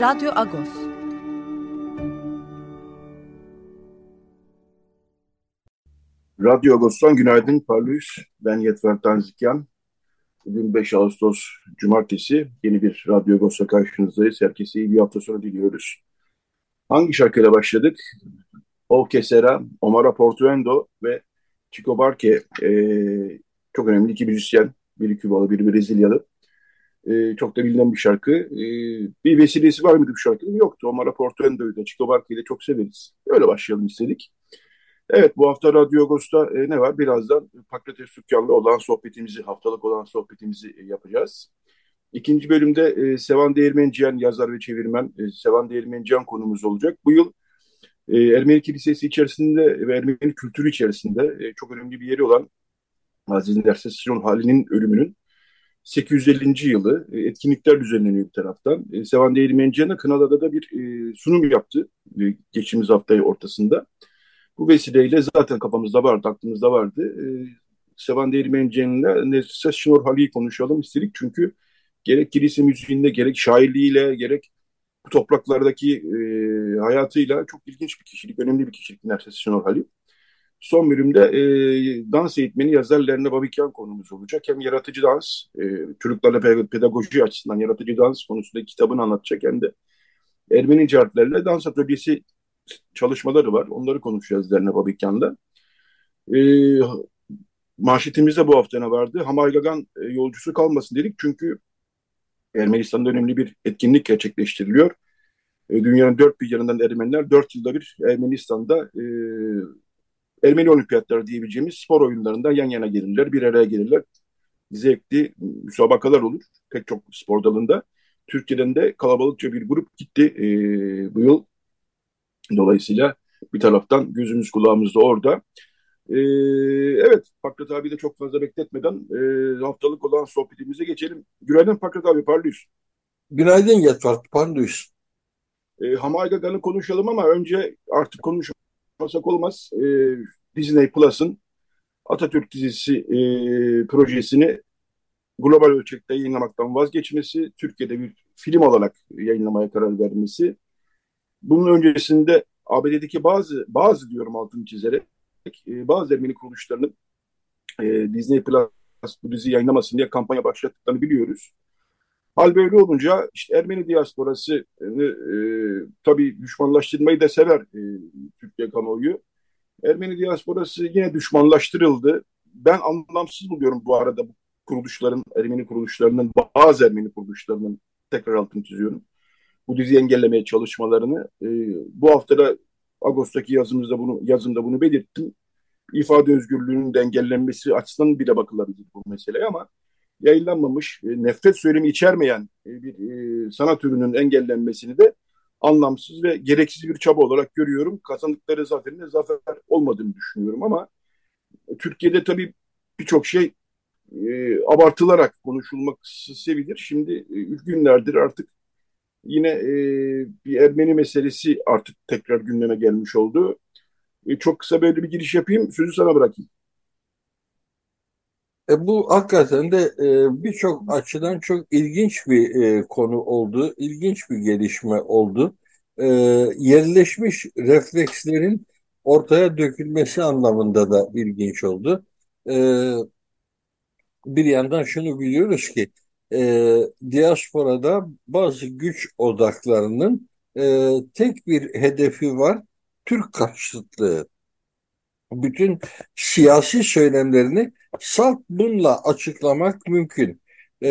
Radyo Agos. Radyo Agos'tan günaydın Parlıyız. Ben Yetver Tanzikyan. Bugün 5 Ağustos Cumartesi. Yeni bir Radyo Agos'la karşınızdayız. Herkese iyi bir hafta sonu diliyoruz. Hangi şarkıyla başladık? O Kesera, Omar Portuendo ve Chico Barque. Ee, çok önemli iki müzisyen. Biri Kübalı, biri Brezilyalı. E, çok da bilinen bir şarkı. E, bir vesilesi var mıydı bu şarkının? Yoktu. Omar Portuendo'yu da Chico Barkley'i de çok severiz. Öyle başlayalım istedik. Evet bu hafta Radyo Agos'ta e, ne var? Birazdan Pakrates Sükkan'la olan sohbetimizi, haftalık olan sohbetimizi e, yapacağız. İkinci bölümde e, Sevan Değirmenciyan yazar ve çevirmen e, Sevan Değirmenciyan konumuz olacak. Bu yıl e, Ermeni Kilisesi içerisinde ve Ermeni kültürü içerisinde e, çok önemli bir yeri olan Aziz Nersesyon Hali'nin ölümünün 850. yılı e, etkinlikler düzenleniyor bir taraftan. E, Sevan Değirmenciyan'a Kınalı'da da bir e, sunum yaptı e, geçtiğimiz haftayı ortasında. Bu vesileyle zaten kafamızda vardı, aklımızda vardı. E, Sevan Değirmenciyan'la Nesses Şinor Hali'yi konuşalım istedik. Çünkü gerek kilise müziğinde, gerek şairliğiyle, gerek bu topraklardaki e, hayatıyla çok ilginç bir kişilik, önemli bir kişilik Nesses Şinor Hali. Son bölümde e, dans eğitmeni yazar Lerna Babikyan konumuz olacak. Hem yaratıcı dans, e, çocuklarla pedagoji açısından yaratıcı dans konusunda kitabını anlatacak hem de Ermeni harflerle dans atölyesi çalışmaları var. Onları konuşacağız Lerna Babikyan'da. E, manşetimizde bu hafta ne vardı? Hamaygagan e, yolcusu kalmasın dedik çünkü Ermenistan'da önemli bir etkinlik gerçekleştiriliyor. E, dünyanın dört bir yanından Ermeniler dört yılda bir Ermenistan'da e, Ermeni olimpiyatları diyebileceğimiz spor oyunlarında yan yana gelirler, bir araya gelirler. Zevkli müsabakalar olur pek çok spor dalında. Türkiye'den de kalabalıkça bir grup gitti e, bu yıl. Dolayısıyla bir taraftan gözümüz kulağımız da orada. E, evet, Fakret abi de çok fazla bekletmeden e, haftalık olan sohbetimize geçelim. Günaydın Fakret abi, parlıyız. Günaydın Yetvar, parlıyız. E, Hamaygagan'ı konuşalım ama önce artık konuşalım yapmasak olmaz. E, Disney Plus'ın Atatürk dizisi e, projesini global ölçekte yayınlamaktan vazgeçmesi, Türkiye'de bir film olarak yayınlamaya karar vermesi. Bunun öncesinde ABD'deki bazı, bazı diyorum altını çizerek, e, bazı Ermeni kuruluşlarının e, Disney Plus bu diziyi yayınlamasın diye kampanya başlattıklarını biliyoruz. Hal böyle olunca işte Ermeni diasporası e, e, tabii düşmanlaştırmayı da sever e, Türkiye kamuoyu. Ermeni diasporası yine düşmanlaştırıldı. Ben anlamsız buluyorum bu arada bu kuruluşların, Ermeni kuruluşlarının, bazı Ermeni kuruluşlarının tekrar altını çiziyorum. Bu diziyi engellemeye çalışmalarını. E, bu hafta da Ağustos'taki yazımızda bunu, yazımda bunu belirttim. İfade özgürlüğünün de engellenmesi açısından bile bakılabilir bu meseleye ama yayınlanmamış, e, nefret söylemi içermeyen e, bir e, sanat ürünün engellenmesini de anlamsız ve gereksiz bir çaba olarak görüyorum. Kazandıkları zaferin de zafer olmadığını düşünüyorum ama Türkiye'de tabii birçok şey e, abartılarak konuşulmak sevilir. Şimdi e, günlerdir artık yine e, bir Ermeni meselesi artık tekrar gündeme gelmiş oldu. E, çok kısa böyle bir giriş yapayım, sözü sana bırakayım. E, bu hakikaten de e, birçok açıdan çok ilginç bir e, konu oldu, ilginç bir gelişme oldu. E, yerleşmiş reflekslerin ortaya dökülmesi anlamında da ilginç oldu. E, bir yandan şunu biliyoruz ki e, diasporada bazı güç odaklarının e, tek bir hedefi var, Türk karşıtlığı bütün siyasi söylemlerini salt bununla açıklamak mümkün. E,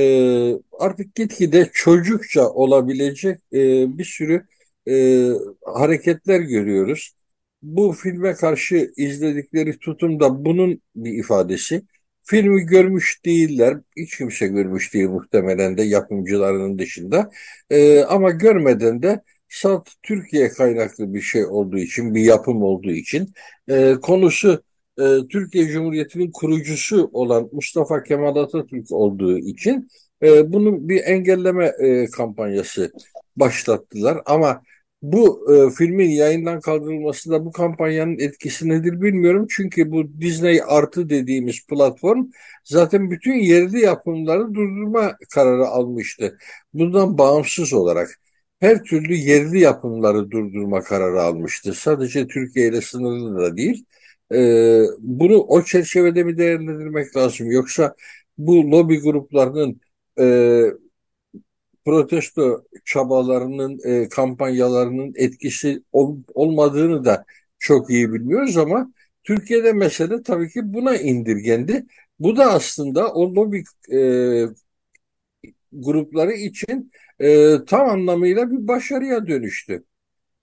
artık gitgide çocukça olabilecek e, bir sürü e, hareketler görüyoruz. Bu filme karşı izledikleri tutum da bunun bir ifadesi. Filmi görmüş değiller. Hiç kimse görmüş değil muhtemelen de yapımcılarının dışında. E, ama görmeden de salt Türkiye kaynaklı bir şey olduğu için, bir yapım olduğu için e, konusu e, Türkiye Cumhuriyeti'nin kurucusu olan Mustafa Kemal Atatürk olduğu için e, bunu bir engelleme e, kampanyası başlattılar. Ama bu e, filmin yayından kaldırılması da bu kampanyanın etkisi nedir bilmiyorum. Çünkü bu Disney Artı dediğimiz platform zaten bütün yerli yapımları durdurma kararı almıştı. Bundan bağımsız olarak her türlü yerli yapımları durdurma kararı almıştı. Sadece Türkiye ile sınırlı da değil. E, bunu o çerçevede mi değerlendirmek lazım? Yoksa bu lobi gruplarının e, protesto çabalarının, e, kampanyalarının etkisi ol, olmadığını da çok iyi bilmiyoruz ama Türkiye'de mesele tabii ki buna indirgendi. Bu da aslında o lobi e, grupları için e, tam anlamıyla bir başarıya dönüştü.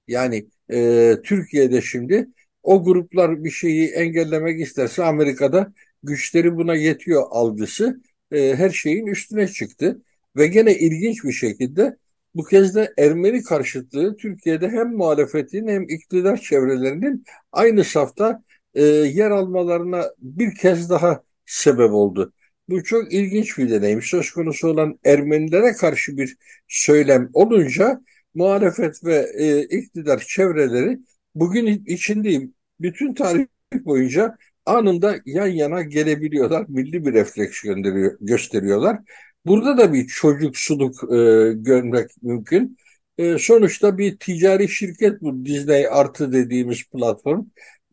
Yani e, Türkiye'de şimdi o gruplar bir şeyi engellemek isterse Amerika'da güçleri buna yetiyor algısı e, her şeyin üstüne çıktı. Ve gene ilginç bir şekilde bu kez de Ermeni karşıtlığı Türkiye'de hem muhalefetin hem iktidar çevrelerinin aynı safta e, yer almalarına bir kez daha sebep oldu. Bu çok ilginç bir deneyim. Söz konusu olan Ermenilere karşı bir söylem olunca muhalefet ve e, iktidar çevreleri bugün içindeyim. Bütün tarih boyunca anında yan yana gelebiliyorlar. Milli bir refleks gönderiyor, gösteriyorlar. Burada da bir çocuksuluk e, görmek mümkün. E, sonuçta bir ticari şirket bu Disney Artı dediğimiz platform.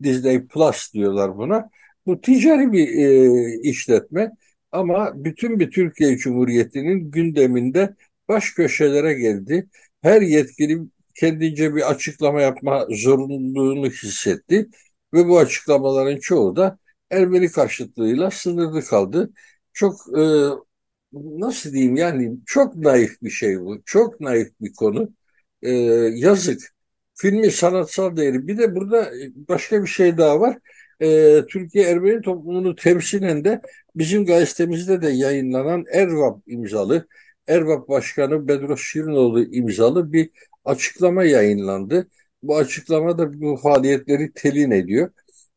Disney Plus diyorlar buna. Bu ticari bir e, işletme ama bütün bir Türkiye Cumhuriyeti'nin gündeminde baş köşelere geldi. Her yetkili kendince bir açıklama yapma zorunluluğunu hissetti ve bu açıklamaların çoğu da Ermeni karşıtlığıyla sınırlı kaldı. Çok e, nasıl diyeyim yani çok naif bir şey bu. Çok naif bir konu. Ee, yazık. Filmi sanatsal değeri. Bir de burada başka bir şey daha var. Ee, Türkiye Ermeni toplumunu temsilen de bizim gazetemizde de yayınlanan Ervap imzalı, Ervap Başkanı Bedros Şirinoğlu imzalı bir açıklama yayınlandı. Bu açıklama da bu faaliyetleri telin ediyor.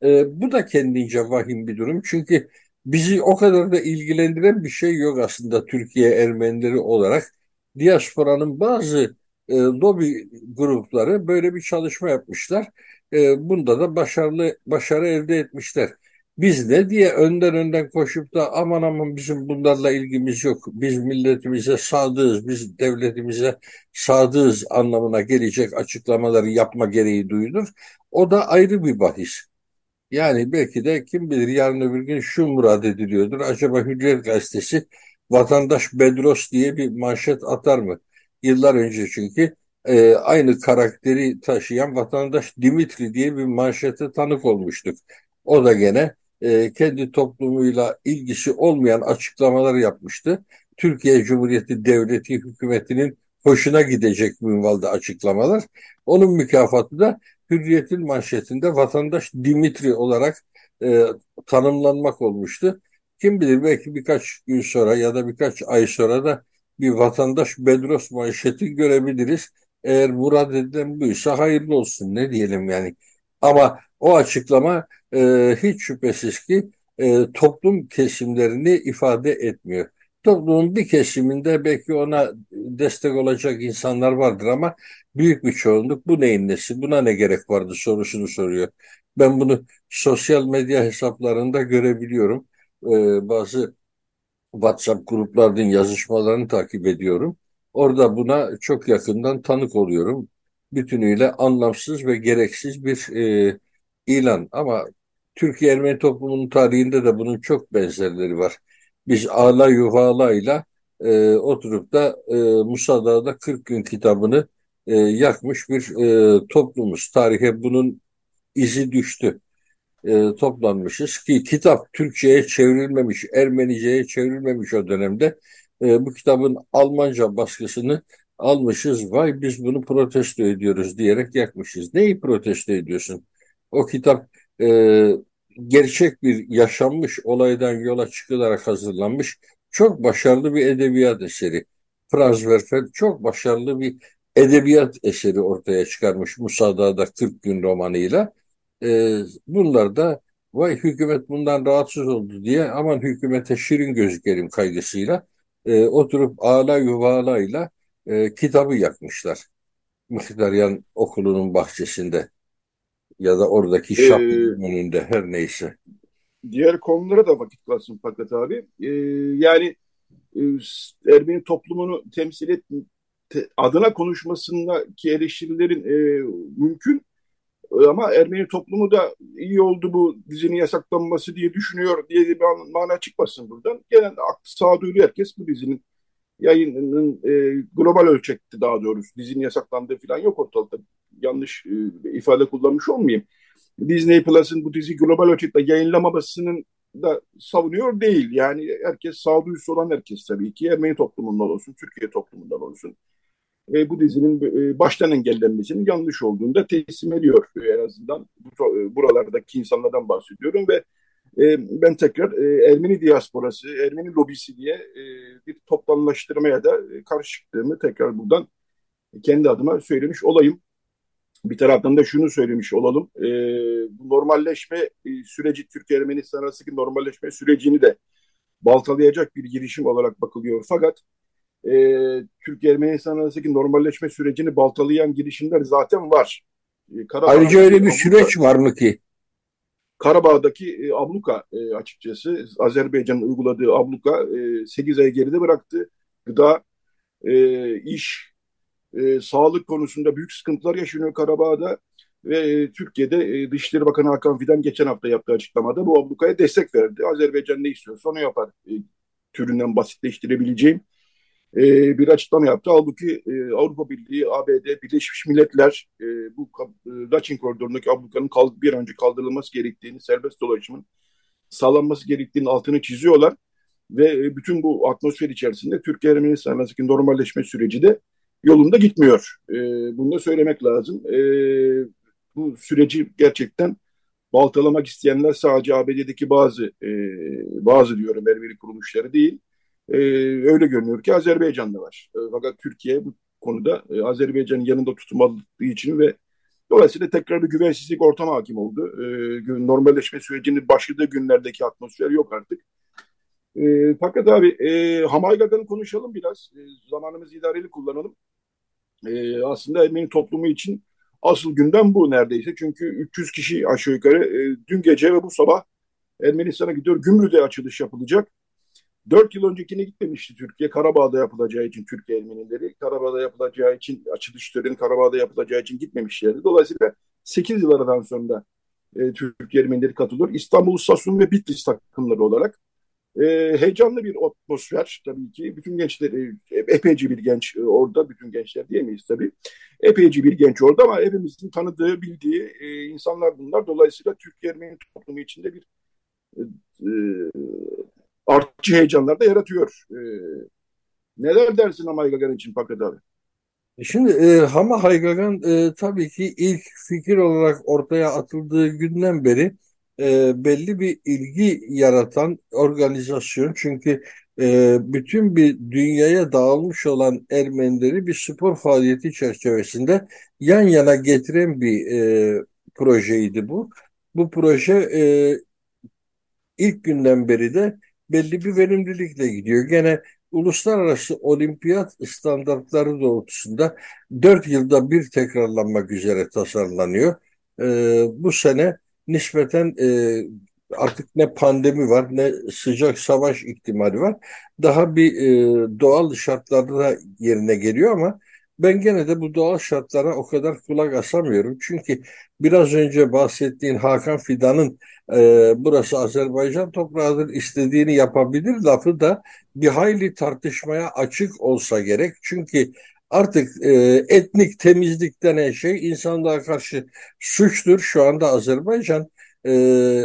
Ee, bu da kendince vahim bir durum. Çünkü bizi o kadar da ilgilendiren bir şey yok aslında Türkiye Ermenileri olarak. Diasporanın bazı e, lobi grupları böyle bir çalışma yapmışlar. E, bunda da başarılı başarı elde etmişler. Biz ne diye önden önden koşup da aman aman bizim bunlarla ilgimiz yok. Biz milletimize sadığız, biz devletimize sadığız anlamına gelecek açıklamaları yapma gereği duyulur. O da ayrı bir bahis. Yani belki de kim bilir yarın öbür gün şu murad ediliyordur. Acaba Hürriyet Gazetesi vatandaş Bedros diye bir manşet atar mı? Yıllar önce çünkü e, aynı karakteri taşıyan vatandaş Dimitri diye bir manşete tanık olmuştuk. O da gene e, kendi toplumuyla ilgisi olmayan açıklamalar yapmıştı. Türkiye Cumhuriyeti Devleti hükümetinin hoşuna gidecek minvalde açıklamalar. Onun mükafatı da Hürriyet'in manşetinde vatandaş Dimitri olarak e, tanımlanmak olmuştu. Kim bilir belki birkaç gün sonra ya da birkaç ay sonra da bir vatandaş Bedros manşeti görebiliriz. Eğer murad edilen buysa hayırlı olsun ne diyelim yani. Ama o açıklama e, hiç şüphesiz ki e, toplum kesimlerini ifade etmiyor. Toplumun bir kesiminde belki ona destek olacak insanlar vardır ama büyük bir çoğunluk bu neyin nesi, buna ne gerek vardı sorusunu soruyor. Ben bunu sosyal medya hesaplarında görebiliyorum. Ee, bazı WhatsApp gruplarının yazışmalarını takip ediyorum. Orada buna çok yakından tanık oluyorum. Bütünüyle anlamsız ve gereksiz bir e, ilan. Ama Türkiye Ermeni toplumunun tarihinde de bunun çok benzerleri var. Biz Ağla Yuvala'yla e, oturup da e, Musa Dağı'da 40 gün kitabını e, yakmış bir e, toplumuz. Tarihe bunun izi düştü. E, toplanmışız ki kitap Türkçe'ye çevrilmemiş, Ermenice'ye çevrilmemiş o dönemde. E, bu kitabın Almanca baskısını almışız. Vay biz bunu protesto ediyoruz diyerek yakmışız. Neyi protesto ediyorsun? O kitap e, gerçek bir yaşanmış olaydan yola çıkılarak hazırlanmış çok başarılı bir edebiyat eseri. Franz Werfel çok başarılı bir edebiyat eseri ortaya çıkarmış Musada'da 40 gün romanıyla. E, bunlar da vay hükümet bundan rahatsız oldu diye aman hükümete şirin gözükelim kaygısıyla e, oturup ağla yuvalayla e, kitabı yakmışlar. Mıhtaryan okulunun bahçesinde ya da oradaki ee, şapkının önünde her neyse. Diğer konulara da vakit kalsın fakat abi. Ee, yani e, Ermeni toplumunu temsil et adına konuşmasındaki eleştirilerin e, mümkün ama Ermeni toplumu da iyi oldu bu dizinin yasaklanması diye düşünüyor diye bir mana çıkmasın buradan. Genelde sağduyulu herkes bu dizinin yayının e, global ölçekte daha doğrusu dizinin yasaklandığı falan yok ortalıkta. Yanlış e, ifade kullanmış olmayayım. Disney Plus'ın bu dizi global ölçekte yayınlamamasının da savunuyor değil. Yani herkes sağduyusu olan herkes tabii ki Ermeni toplumundan olsun, Türkiye toplumundan olsun. E, bu dizinin e, baştan engellenmesinin yanlış olduğunu da teslim ediyor e, en azından. Bu, e, buralardaki insanlardan bahsediyorum ve e, ben tekrar e, Ermeni diasporası, Ermeni lobisi diye e, bir toplamlaştırmaya da e, karşı çıktığımı tekrar buradan kendi adıma söylemiş olayım. Bir taraftan da şunu söylemiş olalım. E, normalleşme e, süreci, Türkiye-Ermenistan arasındaki normalleşme sürecini de baltalayacak bir girişim olarak bakılıyor. Fakat e, Türkiye-Ermenistan arasındaki normalleşme sürecini baltalayan girişimler zaten var. E, Ayrıca öyle bir süreç var mı ki? Karabağ'daki e, abluka e, açıkçası Azerbaycan'ın uyguladığı abluka e, 8 ay geride bıraktı. Gıda, e, iş, e, sağlık konusunda büyük sıkıntılar yaşanıyor Karabağ'da ve e, Türkiye'de e, Dışişleri Bakanı Hakan Fidan geçen hafta yaptığı açıklamada bu ablukaya destek verdi. Azerbaycan ne istiyorsa onu yapar e, türünden basitleştirebileceğim e, bir açıklama yaptı. Halbuki e, Avrupa Birliği, ABD, Birleşmiş Milletler e, bu e, Laçin koridorundaki ablukanın kal, bir önce kaldırılması gerektiğini, serbest dolaşımın sağlanması gerektiğini altını çiziyorlar. Ve e, bütün bu atmosfer içerisinde Türkiye-Ermenistan arasındaki normalleşme süreci de yolunda gitmiyor. E, bunu da söylemek lazım. E, bu süreci gerçekten baltalamak isteyenler sadece ABD'deki bazı e, bazı diyorum Ermeni kuruluşları değil, e, öyle görünüyor ki Azerbaycan'da var. E, fakat Türkiye bu konuda e, Azerbaycan'ın yanında tutulmadığı için ve dolayısıyla tekrar bir güvensizlik ortamı hakim oldu. E, normalleşme sürecinin başladığı günlerdeki atmosfer yok artık. E, fakat abi e, Hamaygaga'nı konuşalım biraz. E, zamanımızı idareli kullanalım. E, aslında Ermeni toplumu için asıl gündem bu neredeyse. Çünkü 300 kişi aşağı yukarı e, dün gece ve bu sabah Ermenistan'a gidiyor. Gümrü'de açılış yapılacak. Dört yıl öncekine gitmemişti Türkiye. Karabağ'da yapılacağı için Türkiye Ermenileri. Karabağ'da yapılacağı için açılış töreni Karabağ'da yapılacağı için gitmemişlerdi. Dolayısıyla 8 yıl aradan sonra e, Türkiye Ermenileri katılıyor. İstanbul Stasyonu ve Bitlis takımları olarak. E, heyecanlı bir atmosfer tabii ki. Bütün gençler, e, epeyce bir genç e, orada, bütün gençler diyemeyiz tabii. Epeyce bir genç orada ama hepimizin tanıdığı, bildiği e, insanlar bunlar. Dolayısıyla Türkiye Ermeni toplumu içinde bir e, artçı heyecanlar da yaratıyor. E, neler dersin Gagan için Pakat abi? E şimdi e, Hama Haygagan e, tabii ki ilk fikir olarak ortaya atıldığı günden beri e, belli bir ilgi yaratan organizasyon. Çünkü e, bütün bir dünyaya dağılmış olan Ermenileri bir spor faaliyeti çerçevesinde yan yana getiren bir e, projeydi bu. Bu proje e, ilk günden beri de belli bir verimlilikle gidiyor. Gene uluslararası olimpiyat standartları doğrultusunda dört yılda bir tekrarlanmak üzere tasarlanıyor. E, bu sene nispeten e, artık ne pandemi var ne sıcak savaş ihtimali var. Daha bir e, doğal şartlarda yerine geliyor ama ben gene de bu doğal şartlara o kadar kulak asamıyorum. Çünkü biraz önce bahsettiğin Hakan Fidan'ın e, burası Azerbaycan toprağıdır istediğini yapabilir lafı da bir hayli tartışmaya açık olsa gerek. Çünkü artık e, etnik temizlik denen şey insanlığa karşı suçtur. Şu anda Azerbaycan e,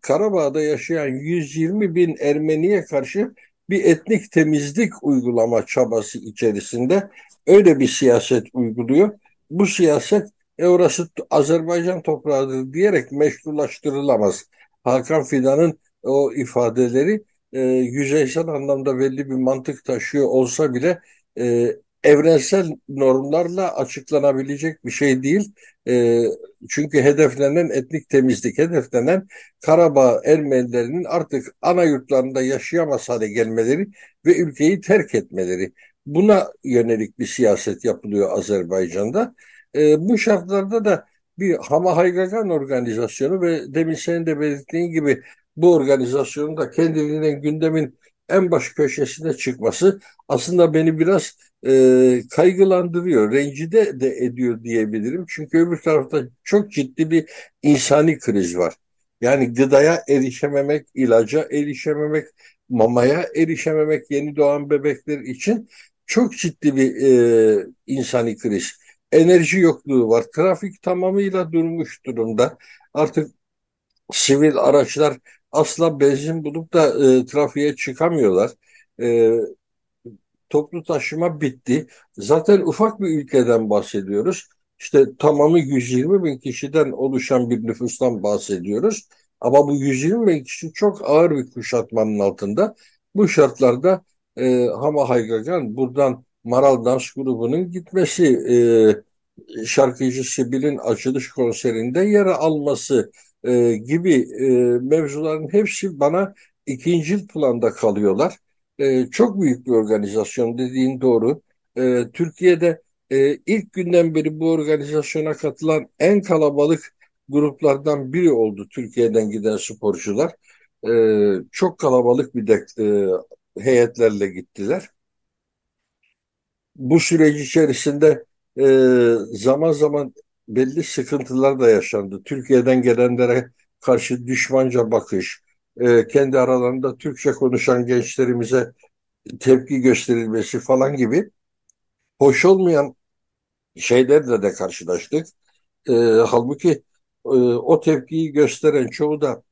Karabağ'da yaşayan 120 bin Ermeniye karşı bir etnik temizlik uygulama çabası içerisinde öyle bir siyaset uyguluyor. Bu siyaset e orası Azerbaycan toprağıdır diyerek meşrulaştırılamaz. Hakan Fidan'ın o ifadeleri e, yüzeysel anlamda belli bir mantık taşıyor olsa bile e, evrensel normlarla açıklanabilecek bir şey değil. E, çünkü hedeflenen etnik temizlik, hedeflenen Karabağ Ermenilerinin artık ana yurtlarında yaşayamaz hale gelmeleri ve ülkeyi terk etmeleri. Buna yönelik bir siyaset yapılıyor Azerbaycan'da. E, bu şartlarda da bir Hama Haygagan organizasyonu ve demin senin de belirttiğin gibi bu organizasyonun da kendiliğinden gündemin en baş köşesine çıkması aslında beni biraz e, kaygılandırıyor, rencide de ediyor diyebilirim. Çünkü öbür tarafta çok ciddi bir insani kriz var. Yani gıdaya erişememek, ilaca erişememek, mamaya erişememek yeni doğan bebekler için çok ciddi bir e, insani kriz. Enerji yokluğu var. Trafik tamamıyla durmuş durumda. Artık sivil araçlar asla benzin bulup da e, trafiğe çıkamıyorlar. E, toplu taşıma bitti. Zaten ufak bir ülkeden bahsediyoruz. İşte tamamı 120 bin kişiden oluşan bir nüfustan bahsediyoruz. Ama bu 120 bin kişi çok ağır bir kuşatmanın altında. Bu şartlarda e, Hama Haygagan buradan Maral Dans grubunun gitmesi, e, şarkıcı Sibil'in açılış konserinde yer alması e, gibi e, mevzuların hepsi bana ikinci planda kalıyorlar. E, çok büyük bir organizasyon dediğin doğru. E, Türkiye'de e, ilk günden beri bu organizasyona katılan en kalabalık gruplardan biri oldu Türkiye'den giden sporcular. E, çok kalabalık bir de, e, heyetlerle gittiler. Bu süreç içerisinde e, zaman zaman belli sıkıntılar da yaşandı. Türkiye'den gelenlere karşı düşmanca bakış, e, kendi aralarında Türkçe konuşan gençlerimize tepki gösterilmesi falan gibi hoş olmayan şeylerle de karşılaştık. E, halbuki e, o tepkiyi gösteren çoğu da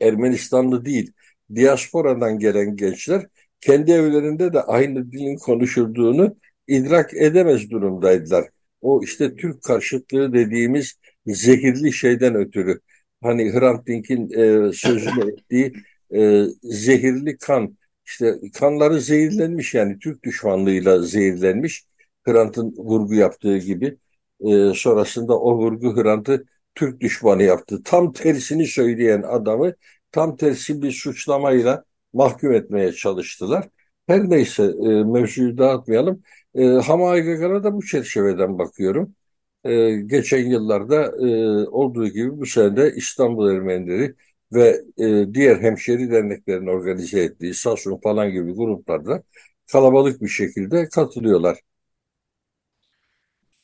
Ermenistanlı değil, diasporadan gelen gençler kendi evlerinde de aynı dilin konuşulduğunu idrak edemez durumdaydılar. O işte Türk karşıtlığı dediğimiz zehirli şeyden ötürü. Hani Hrant Dink'in e, sözünü ettiği e, zehirli kan. İşte kanları zehirlenmiş yani Türk düşmanlığıyla zehirlenmiş. Hrant'ın vurgu yaptığı gibi. E, sonrasında o vurgu Hrant'ı Türk düşmanı yaptı. Tam tersini söyleyen adamı tam tersi bir suçlamayla mahkum etmeye çalıştılar. Her neyse e, mevzuyu dağıtmayalım. E, Hama Aygagara da bu çerçeveden bakıyorum. E, geçen yıllarda e, olduğu gibi bu sene de İstanbul Ermenileri ve e, diğer hemşeri derneklerin organize ettiği Sasun falan gibi gruplarda kalabalık bir şekilde katılıyorlar.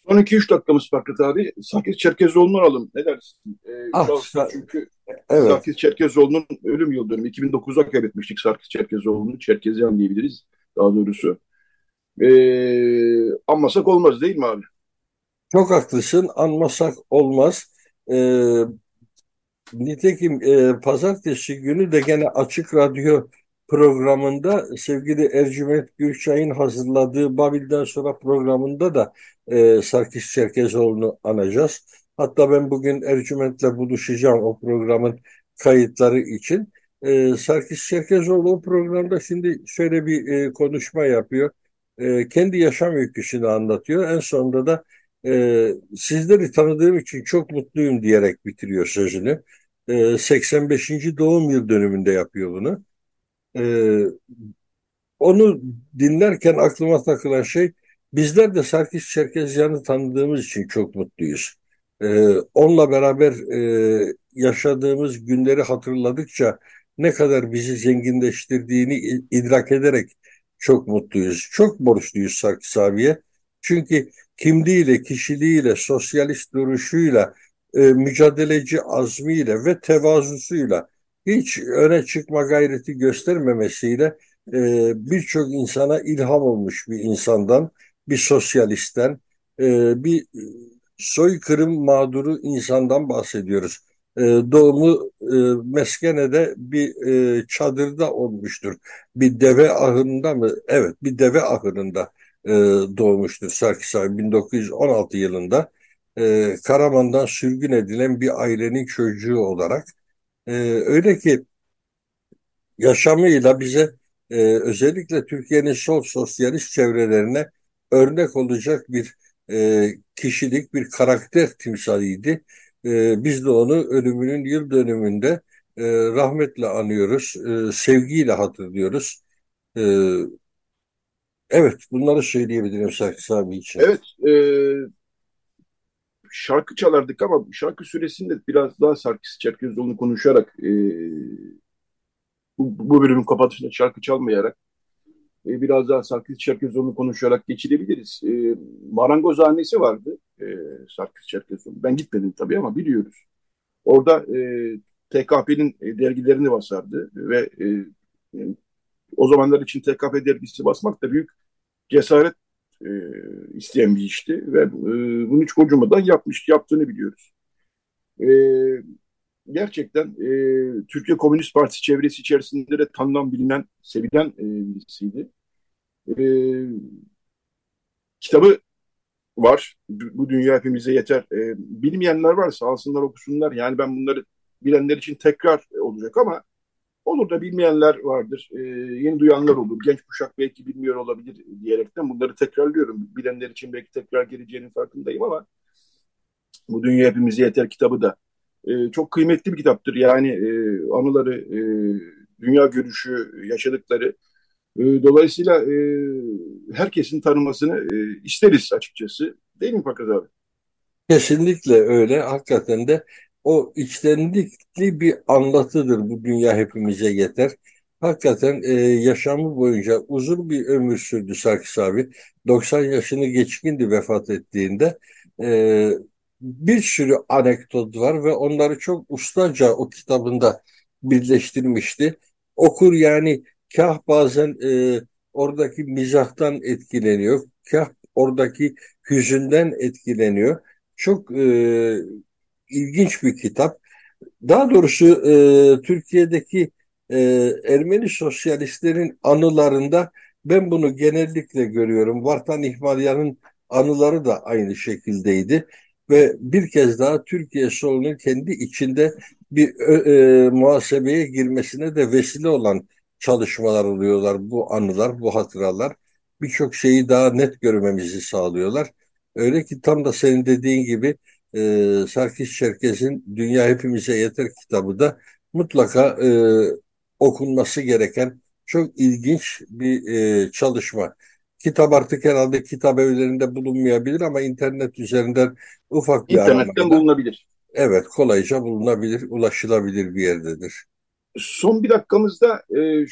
Son 2-3 dakikamız Fakret abi. Sakis Çerkezoğlu'nu alalım. Ne dersin? Ee, ah, çünkü evet. Sakis Çerkezoğlu'nun ölüm yıl dönümü. 2009'da kaybetmiştik Sakis Çerkezoğlu'nu. Çerkezyan diyebiliriz daha doğrusu. Ee, anmasak olmaz değil mi abi? Çok haklısın. Anmasak olmaz. Ee, nitekim e, pazartesi günü de gene Açık Radyo programında sevgili Ercüment Gürçay'ın hazırladığı Babil'den sonra programında da e, Sarkis Çerkezoğlu'nu anacağız. Hatta ben bugün Ercüment'le buluşacağım o programın kayıtları için. E, Sarkis Çerkezoğlu o programda şimdi şöyle bir e, konuşma yapıyor. E, kendi yaşam öyküsünü anlatıyor. En sonunda da e, sizleri tanıdığım için çok mutluyum diyerek bitiriyor sözünü. E, 85. doğum yıl dönümünde yapıyor bunu. E, onu dinlerken aklıma takılan şey bizler de Sarkis Çerkezyan'ı tanıdığımız için çok mutluyuz. E, onunla beraber e, yaşadığımız günleri hatırladıkça ne kadar bizi zenginleştirdiğini idrak ederek çok mutluyuz. Çok borçluyuz Sarkis abiye. Çünkü kimliğiyle, kişiliğiyle, sosyalist duruşuyla, e, mücadeleci azmiyle ve tevazusuyla hiç öne çıkma gayreti göstermemesiyle e, birçok insana ilham olmuş bir insandan, bir sosyalistten, e, bir soykırım mağduru insandan bahsediyoruz. E, doğumu e, Meskene'de bir e, çadırda olmuştur. Bir deve ahırında mı? Evet, bir deve ahırında e, doğmuştur Sarkis abi 1916 yılında. E, Karaman'dan sürgün edilen bir ailenin çocuğu olarak E, öyle ki yaşamıyla bize e, özellikle Türkiye'nin sol sosyalist çevrelerine örnek olacak bir e, kişilik, bir karakter timsaliydi. E, biz de onu ölümünün yıl dönümünde e, rahmetle anıyoruz, e, sevgiyle hatırlıyoruz. E, evet, bunları söyleyebilirim Sarkis abi için. Evet, e, şarkı çalardık ama şarkı süresinde biraz daha Sarkis Çerkezoğlu'nu konuşarak e, bu, bu bölümün kapatışında şarkı çalmayarak e, biraz daha Sarkis Çerkezoğlu'nu konuşarak geçirebiliriz. E, marangozhanesi vardı e, Sarkis Çerkezoğlu. Ben gitmedim tabii ama biliyoruz. Orada e, TKP'nin e, dergilerini basardı ve e, o zamanlar için TKP dergisi basmak da büyük cesaret e, isteyen bir işti ve e, bunu hiç kocamadan yapmış, yaptığını biliyoruz. E, gerçekten e, Türkiye Komünist Partisi çevresi içerisinde de tanınan, bilinen, sevilen e, birisiydi. E, kitabı var. Bu dünya hepimize yeter. E, bilmeyenler varsa alsınlar okusunlar. Yani ben bunları bilenler için tekrar olacak ama olur da bilmeyenler vardır. E, yeni duyanlar olur. Genç kuşak belki bilmiyor olabilir diyerekten bunları tekrarlıyorum. Bilenler için belki tekrar geleceğinin farkındayım ama bu dünya hepimize yeter kitabı da e, çok kıymetli bir kitaptır. Yani e, anıları, e, dünya görüşü, yaşadıkları. E, dolayısıyla e, herkesin tanımasını e, isteriz açıkçası. Değil mi Fakat abi? Kesinlikle öyle. Hakikaten de o içtenlikli bir anlatıdır bu dünya hepimize yeter. Hakikaten e, yaşamı boyunca uzun bir ömür sürdü Sarkis abi. 90 yaşını geçkindi vefat ettiğinde. E, bir sürü anekdot var ve onları çok ustaca o kitabında birleştirmişti. Okur yani kah bazen e, oradaki mizahtan etkileniyor, kah oradaki hüzünden etkileniyor. Çok e, ilginç bir kitap. Daha doğrusu e, Türkiye'deki e, Ermeni sosyalistlerin anılarında ben bunu genellikle görüyorum. Vartan İhmalyan'ın anıları da aynı şekildeydi ve bir kez daha Türkiye solunun kendi içinde bir e, muhasebeye girmesine de vesile olan çalışmalar oluyorlar. Bu anılar, bu hatıralar birçok şeyi daha net görmemizi sağlıyorlar. Öyle ki tam da senin dediğin gibi e, Sarkis Çerkez'in Dünya Hepimize Yeter kitabı da mutlaka e, okunması gereken çok ilginç bir e, çalışma. Kitap artık herhalde kitap evlerinde bulunmayabilir ama internet üzerinden ufak bir İnternetten bulunabilir. Evet, kolayca bulunabilir, ulaşılabilir bir yerdedir. Son bir dakikamızda e,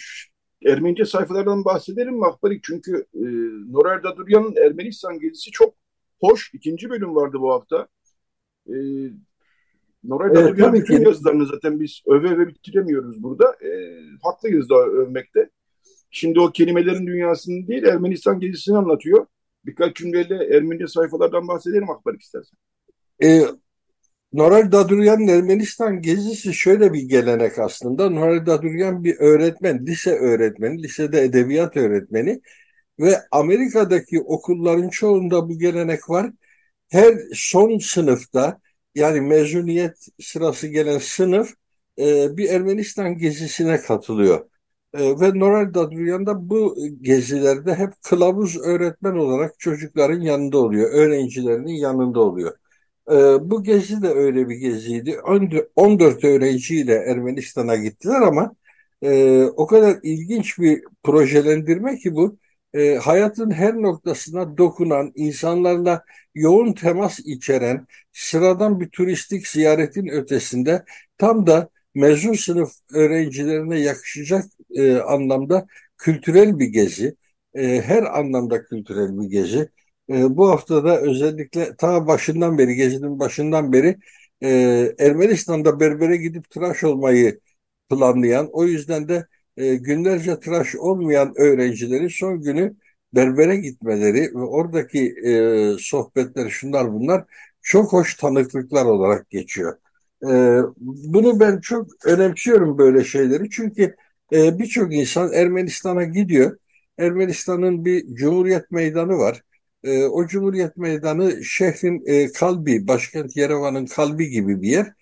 Ermenice sayfalardan bahsedelim mi Akbarik? Çünkü e, Norer Daduryan'ın Ermenistan gezisi çok hoş. İkinci bölüm vardı bu hafta. E, Noray evet, Daduryan'ın bütün ki. yazılarını zaten biz öve öve bitiremiyoruz burada. E, haklıyız da övmekte. Şimdi o kelimelerin dünyasını değil Ermenistan gezisini anlatıyor. Birkaç cümleyle Ermenice sayfalardan bahsedelim Akbarik istersen. E, Noral Daduryan'ın Ermenistan gezisi şöyle bir gelenek aslında. Noral Daduryan bir öğretmen, lise öğretmeni, lisede edebiyat öğretmeni ve Amerika'daki okulların çoğunda bu gelenek var. Her son sınıfta yani mezuniyet sırası gelen sınıf e, bir Ermenistan gezisine katılıyor. E, ve Noral Daduryan da bu gezilerde hep kılavuz öğretmen olarak çocukların yanında oluyor, öğrencilerinin yanında oluyor. E, bu gezi de öyle bir geziydi. 14 öğrenciyle Ermenistan'a gittiler ama e, o kadar ilginç bir projelendirme ki bu. E, hayatın her noktasına dokunan, insanlarla yoğun temas içeren, sıradan bir turistik ziyaretin ötesinde tam da mezun sınıf öğrencilerine yakışacak e, anlamda kültürel bir gezi. E, her anlamda kültürel bir gezi. E, bu haftada özellikle ta başından beri, gezinin başından beri e, Ermenistan'da berbere gidip tıraş olmayı planlayan, o yüzden de e, günlerce tıraş olmayan öğrencilerin son günü berbere gitmeleri ve oradaki e, sohbetler şunlar bunlar çok hoş tanıklıklar olarak geçiyor. E, bunu ben çok önemsiyorum böyle şeyleri çünkü e, birçok insan Ermenistan'a gidiyor. Ermenistan'ın bir Cumhuriyet Meydanı var. E, o Cumhuriyet Meydanı şehrin e, kalbi, başkent Yerevan'ın kalbi gibi bir yer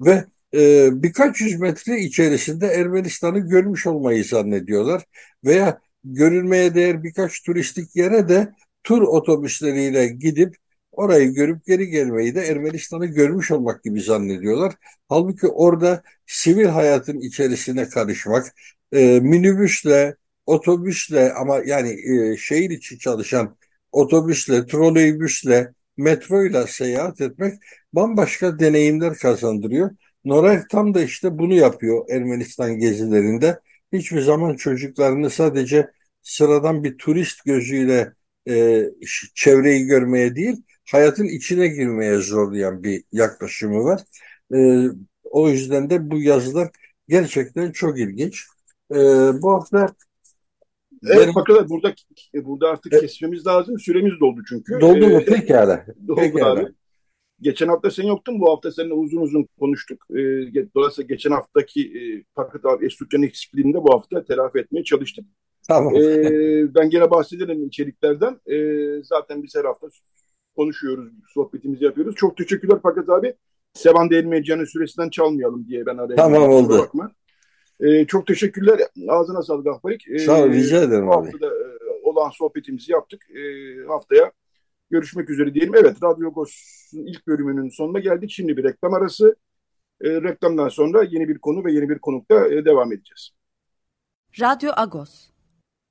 ve e, birkaç yüz metre içerisinde Ermenistan'ı görmüş olmayı zannediyorlar. Veya görülmeye değer birkaç turistik yere de tur otobüsleriyle gidip orayı görüp geri gelmeyi de Ermenistan'ı görmüş olmak gibi zannediyorlar. Halbuki orada sivil hayatın içerisine karışmak, e, minibüsle, otobüsle ama yani e, şehir içi çalışan otobüsle, troleybüsle, metroyla seyahat etmek bambaşka deneyimler kazandırıyor. Noray tam da işte bunu yapıyor Ermenistan gezilerinde. Hiçbir zaman çocuklarını sadece sıradan bir turist gözüyle e, çevreyi görmeye değil, hayatın içine girmeye zorlayan bir yaklaşımı var. E, o yüzden de bu yazılar gerçekten çok ilginç. E, bu hafta Evet benim... fakat burada burada artık evet. kesmemiz lazım. Süremiz doldu çünkü. Doldu mu? Ee, Pekala. Doldu Pekala. abi. Geçen hafta sen yoktun. Bu hafta seninle uzun uzun konuştuk. E, dolayısıyla geçen haftaki e, Fakat abi Esturcan eksikliğini de bu hafta telafi etmeye çalıştık. Tamam. E, ben gene bahsedelim içeriklerden. E, zaten biz her hafta konuşuyoruz, sohbetimizi yapıyoruz. Çok teşekkürler Fakat abi. Sevan Değirmeci'nin süresinden çalmayalım diye ben araya. Tamam oldu. Bakma. E, çok teşekkürler. Ağzına sağlık Ahbarik. E, Sağ ol, rica ederim bu hafta da e, olan sohbetimizi yaptık. E, haftaya görüşmek üzere diyelim. Evet, Radyo Agos'un ilk bölümünün sonuna geldik. Şimdi bir reklam arası. E, reklamdan sonra yeni bir konu ve yeni bir konukta e, devam edeceğiz. Radyo Agos.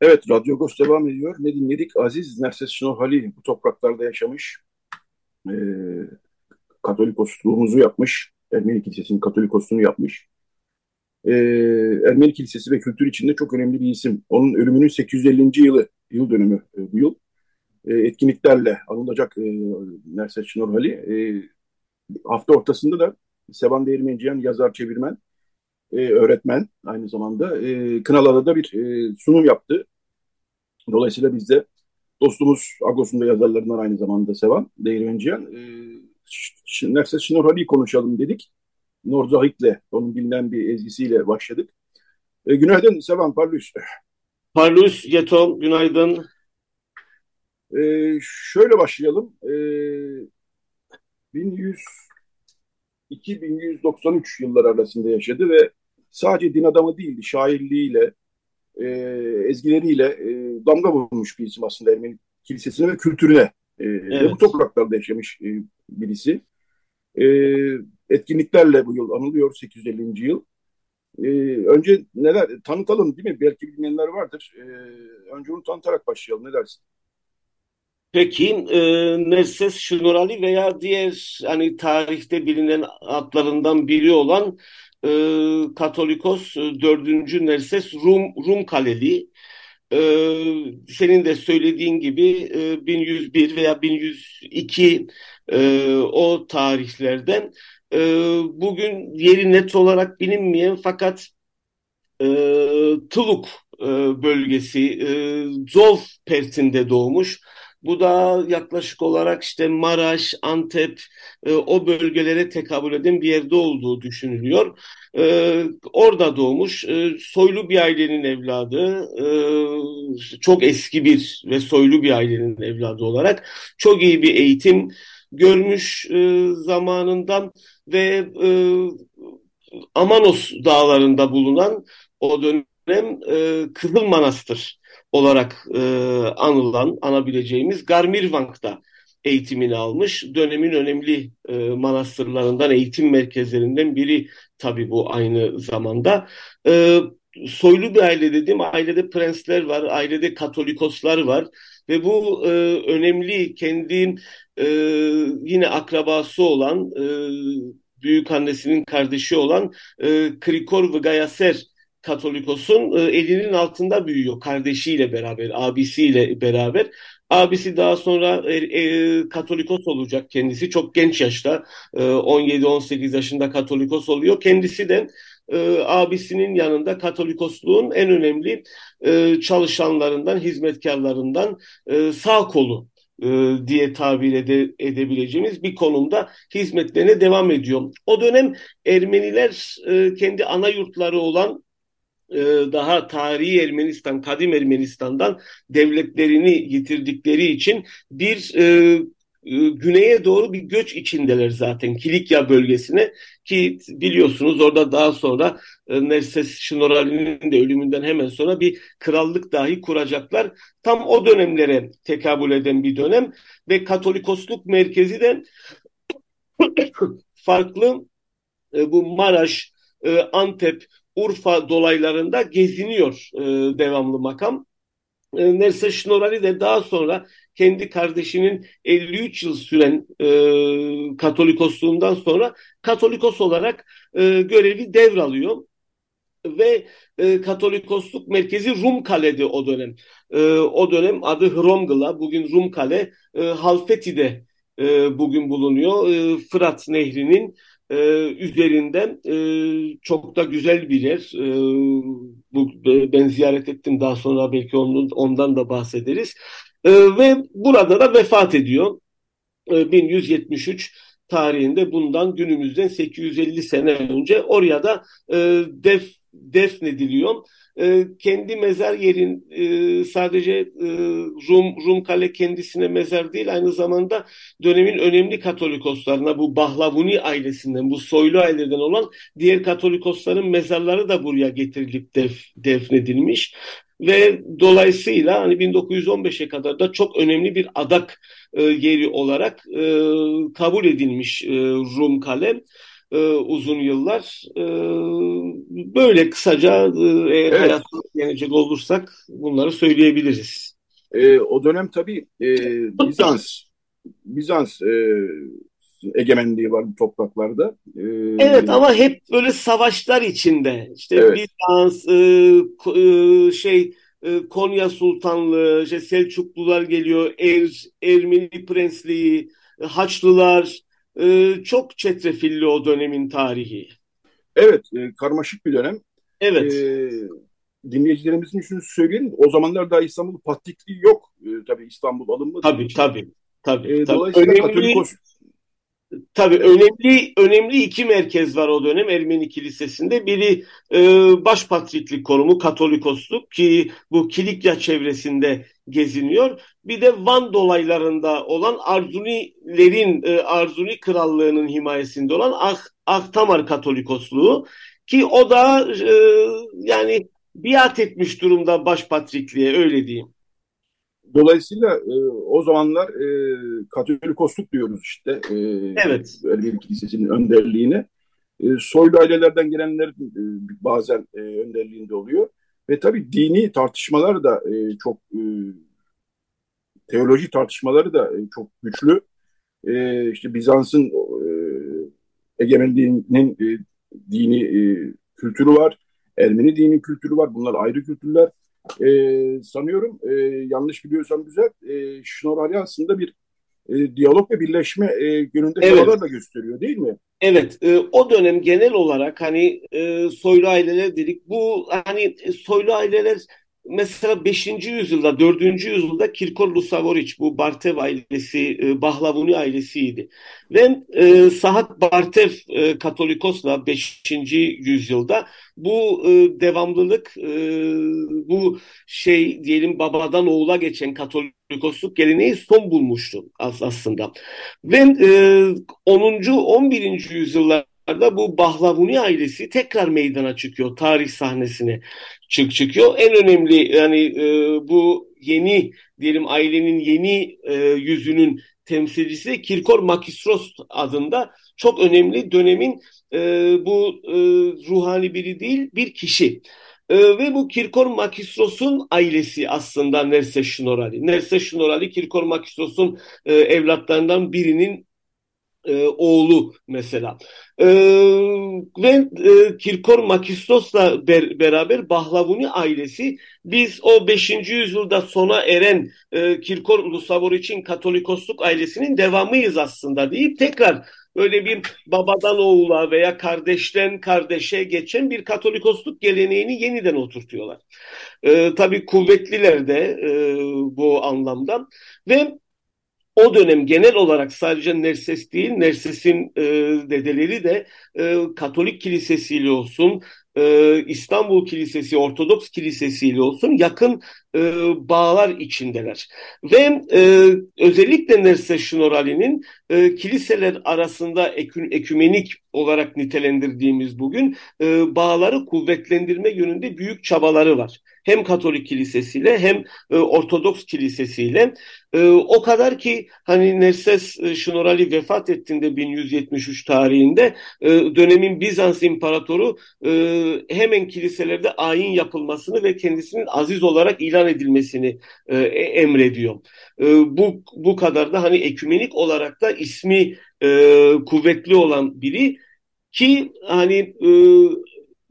Evet, Radyo Agos devam ediyor. Ne dinledik? Aziz Nerses Şenol Halil bu topraklarda yaşamış. E, Katolikosluğumuzu yapmış. Ermeni Kilisesi'nin Katolikosluğunu yapmış. E, Ermeni Kilisesi ve kültür içinde çok önemli bir isim. Onun ölümünün 850. yılı, yıl dönümü e, bu yıl. E, etkinliklerle anılacak e, Nerses Şnorhali. E, hafta ortasında da Sevan Değirmenciyan yazar, çevirmen, e, öğretmen aynı zamanda e, Kınalı'da bir sunum yaptı. Dolayısıyla biz de dostumuz Agos'un da yazarlarından aynı zamanda Sevan Değirmenciyan e, Nerses Şnorhali'yi konuşalım dedik. Norzahik'le, onun bilinen bir ezgisiyle başladık. Günaydın Sevan Parlus. Parlus, Yetom, günaydın. E, şöyle başlayalım. E, 1100 yıllar arasında yaşadı ve sadece din adamı değildi, şairliğiyle, e, ezgileriyle e, damga vurmuş bir isim aslında Ermeni kilisesine ve kültürüne. E, evet. Ve bu topraklarda yaşamış e, birisi. E, etkinliklerle bu yıl anılıyor 850. yıl. E, önce neler tanıtalım değil mi? Belki bilmeyenler vardır. E, önce onu tanıtarak başlayalım. Ne dersin? Peki e, Nerses Şınurali veya diğer hani tarihte bilinen adlarından biri olan e, Katolikos 4. E, Nerses Rum Rum Kaleli e, senin de söylediğin gibi e, 1101 veya 1102 e, o tarihlerden e, bugün yeri net olarak bilinmeyen fakat e, Tuluk e, bölgesi e, Zov Pert'inde doğmuş. Bu da yaklaşık olarak işte Maraş, Antep e, o bölgelere tekabül eden bir yerde olduğu düşünülüyor. E, orada doğmuş e, soylu bir ailenin evladı, e, çok eski bir ve soylu bir ailenin evladı olarak çok iyi bir eğitim görmüş e, zamanından ve e, Amanos dağlarında bulunan o dönem e, Kızıl Manastır olarak e, anılan, anabileceğimiz Garmirvank'ta eğitimini almış. Dönemin önemli e, manastırlarından, eğitim merkezlerinden biri tabii bu aynı zamanda. E, soylu bir aile dedim. Ailede prensler var, ailede katolikoslar var ve bu e, önemli kendi e, yine akrabası olan e, büyük annesinin kardeşi olan e, Krikor ve Gayaser Katolikos'un e, elinin altında büyüyor kardeşiyle beraber, abisiyle beraber. Abisi daha sonra e, e, Katolikos olacak kendisi. Çok genç yaşta e, 17-18 yaşında Katolikos oluyor. Kendisi de e, abisinin yanında Katolikosluğun en önemli e, çalışanlarından, hizmetkarlarından e, sağ kolu e, diye tabir ede, edebileceğimiz bir konumda hizmetlerine devam ediyor. O dönem Ermeniler e, kendi ana yurtları olan daha tarihi Ermenistan, kadim Ermenistan'dan devletlerini yitirdikleri için bir e, e, güneye doğru bir göç içindeler zaten Kilikya bölgesine ki biliyorsunuz orada daha sonra e, Nerses Şnorali'nin de ölümünden hemen sonra bir krallık dahi kuracaklar. Tam o dönemlere tekabül eden bir dönem ve Katolikosluk merkezi de farklı e, bu Maraş, e, Antep, Urfa dolaylarında geziniyor e, devamlı makam. E, Nerse Şnorali de daha sonra kendi kardeşinin 53 yıl süren e, Katolikosluğundan sonra Katolikos olarak e, görevi devralıyor ve e, Katolikosluk merkezi Rum Kale'di o dönem. E, o dönem adı Hromgla, bugün Rum Kale, e, Halfeti'de e, bugün bulunuyor. E, Fırat Nehri'nin e, üzerinden e, çok da güzel bir yer. E, bu ben ziyaret ettim daha sonra belki onun, ondan da bahsederiz. E, ve burada da vefat ediyor. E, 1173 tarihinde bundan günümüzden 850 sene önce oraya da e, def defnediliyor. E, kendi mezar yerin e, sadece e, Rum Rum Kale kendisine mezar değil aynı zamanda dönemin önemli Katolikoslarına bu Bahlavuni ailesinden bu soylu aileden olan diğer Katolikosların mezarları da buraya getirilip def, defnedilmiş. Ve dolayısıyla hani 1915'e kadar da çok önemli bir adak e, yeri olarak e, kabul edilmiş e, Rum Kale e, uzun yıllar. E, böyle kısaca e, eğer evet. hayatına gelecek olursak bunları söyleyebiliriz. E, o dönem tabii e, Bizans Bizans e, egemenliği var bu topraklarda. Ee, evet ama hep böyle savaşlar içinde. İşte evet. Bizans, e, e, şey e, Konya Sultanlığı, işte Selçuklular geliyor, er, Ermeni Prensliği, Haçlılar, e, çok çetrefilli o dönemin tarihi. Evet, e, karmaşık bir dönem. Evet. E, dinleyicilerimizin şunu söyleyelim. O zamanlar daha İstanbul patrikliği yok. E, tabii İstanbul alınmadı. Tabii, için. tabii. Tabii, e, tabii. Dolayısıyla önemli, Katolikos... Tabii önemli önemli iki merkez var o dönem Ermeni Kilisesi'nde. Biri e, Başpatriklik konumu Katolikosluk ki bu Kilikya çevresinde geziniyor. Bir de Van dolaylarında olan Arzunilerin, e, Arzuni krallığının himayesinde olan Ah, Ahtamar Katolikosluğu ki o da e, yani biat etmiş durumda başpatrikliğe öyle diyeyim. Dolayısıyla e, o zamanlar e, Katolikosluk diyoruz işte. E, evet. Ermeni Kilisesi'nin önderliğine. E, soylu ailelerden gelenler e, bazen e, önderliğinde oluyor. Ve tabii dini tartışmalar da e, çok e, teoloji tartışmaları da e, çok güçlü. E, işte Bizans'ın e, egemenliğinin e, dini e, kültürü var. Ermeni dini kültürü var. Bunlar ayrı kültürler. E, sanıyorum e, yanlış biliyorsam güzel. E, Şnorali aslında bir e, diyalog ve birleşme e, yönünde evet. çabalar da gösteriyor değil mi? Evet, e, o dönem genel olarak hani e, soylu aileler dedik. Bu hani soylu aileler mesela 5. yüzyılda, 4. yüzyılda Kirkor Lusavoric bu Bartev ailesi, e, Bahlavuni ailesiydi. Ve e, Sahat Bartev e, Katolikos'la 5. yüzyılda bu e, devamlılık, e, bu şey diyelim babadan oğula geçen Katolikosluk geleneği son bulmuştu aslında. Ve e, 10. 11. yüzyıllarda bu Bahlavuni ailesi tekrar meydana çıkıyor tarih sahnesine çık çıkıyor. En önemli yani e, bu yeni diyelim ailenin yeni e, yüzünün temsilcisi Kirkor Makistros adında çok önemli dönemin e, bu e, ruhani biri değil bir kişi. E, ve bu Kirkor Makistros'un ailesi aslında Nerse Şnorali. Nerse Şnorali Kirkor Makistros'un e, evlatlarından birinin e, oğlu mesela. E, ve e, Kirkor Makistos'la ber, beraber Bahlavuni ailesi biz o 5. yüzyılda sona eren e, Kirkor Lusavor için Katolikosluk ailesinin devamıyız aslında deyip tekrar böyle bir babadan oğula veya kardeşten kardeşe geçen bir Katolikosluk geleneğini yeniden oturtuyorlar. E, tabii kuvvetliler de e, bu anlamda ve o dönem genel olarak sadece Nerses değil, Nerses'in e, dedeleri de e, Katolik kilisesiyle olsun, e, İstanbul Kilisesi, Ortodoks Kilisesi ile olsun yakın e, bağlar içindeler. Ve e, özellikle Nerse Şnorali'nin e, kiliseler arasında ekü, ekümenik olarak nitelendirdiğimiz bugün e, bağları kuvvetlendirme yönünde büyük çabaları var. Hem Katolik kilisesiyle hem e, Ortodoks kilisesiyle. E, o kadar ki hani Nerses e, Şnorali vefat ettiğinde 1173 tarihinde e, dönemin Bizans imparatoru e, hemen kiliselerde ayin yapılmasını ve kendisinin aziz olarak ilan edilmesini e, emrediyor. E, bu bu kadar da hani ekümenik olarak da ismi e, kuvvetli olan biri ki hani e,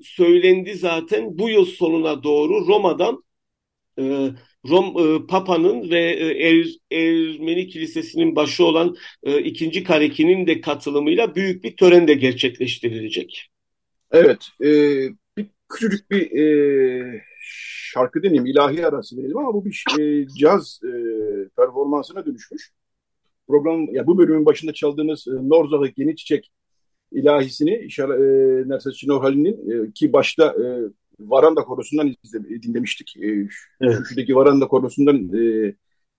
söylendi zaten bu yıl sonuna doğru Roma'dan e, Rom e, Papa'nın ve e, er, Ermeni Kilisesi'nin başı olan e, ikinci Kareki'nin de katılımıyla büyük bir tören de gerçekleştirilecek. Evet, e, bir küçücük bir e, şarkı deneyim, ilahi arası diyelim ama bu bir e, caz e, performansına dönüşmüş. Program, ya bu bölümün başında çaldığımız e, Norzah'ı Yeni Çiçek ilahisini e, Nerses Şinohali'nin e, ki başta e, Varanda Korosu'ndan dinlemiştik. Evet. Şuradaki Varanda Korosu'ndan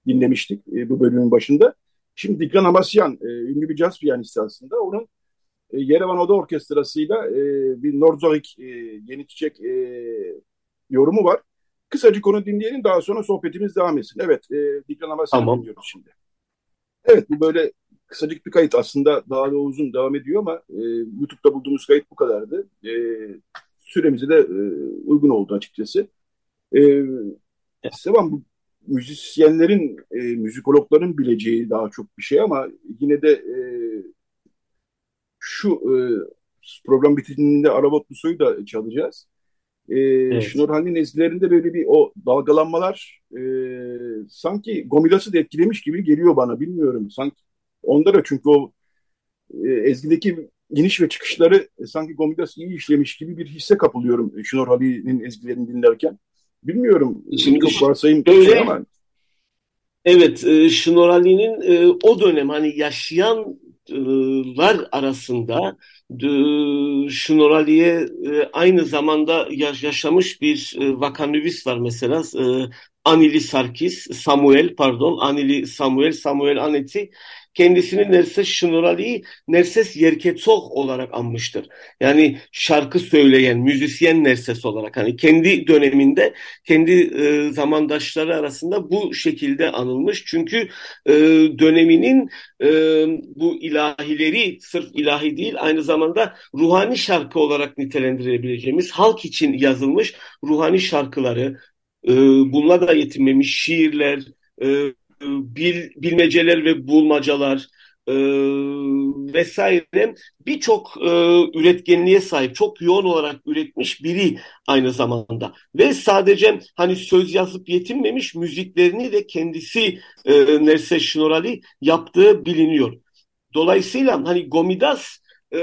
dinlemiştik bu bölümün başında. Şimdi Dikran Amasyan, e, ünlü bir caz piyanisti aslında. Onun Yerevan Oda Orkestrası'yla bir Norzorik Yeni Çiçek yorumu var. Kısacık onu dinleyelim daha sonra sohbetimiz devam etsin. Evet, Dikran Amasyan tamam. dinliyoruz şimdi. Evet, bu böyle kısacık bir kayıt aslında daha da uzun devam ediyor ama e, YouTube'da bulduğumuz kayıt bu kadardı. E, süremize de e, uygun oldu açıkçası. E, Sevan bu müzisyenlerin, e, müzikologların bileceği daha çok bir şey ama yine de e, şu e, program bitiminde Arabot Luso'yu da çalacağız. E, evet. Şnorhal'in ezgilerinde böyle bir o dalgalanmalar e, sanki Gomidas'ı da etkilemiş gibi geliyor bana bilmiyorum. Sanki onda da çünkü o e, ezgideki iniş ve çıkışları e, sanki Gomidas iyi işlemiş gibi bir hisse kapılıyorum Şunor Hali'nin ezgilerini dinlerken. Bilmiyorum. Şimdi çok varsayım öyle, şey ama. Evet, e, Şunor Ali'nin e, o dönem hani yaşayanlar arasında e, Şunor Ali'ye e, aynı zamanda yaşamış bir e, vakanüvis var mesela. Anili Sarkis, Samuel pardon, Anili Samuel, Samuel Aneti kendisini Nerses Şnorali'yi Nerses Yerketsok olarak anmıştır. Yani şarkı söyleyen, müzisyen Nerses olarak. Hani kendi döneminde kendi e, zamandaşları arasında bu şekilde anılmış. Çünkü e, döneminin e, bu ilahileri sırf ilahi değil aynı zamanda ruhani şarkı olarak nitelendirebileceğimiz halk için yazılmış ruhani şarkıları, e, bununla da yetinmemiş şiirler, e, bil, bilmeceler ve bulmacalar e, vesaire birçok e, üretkenliğe sahip, çok yoğun olarak üretmiş biri aynı zamanda. Ve sadece hani söz yazıp yetinmemiş, müziklerini de kendisi e, Nerse Şnorali yaptığı biliniyor. Dolayısıyla hani Gomidas e,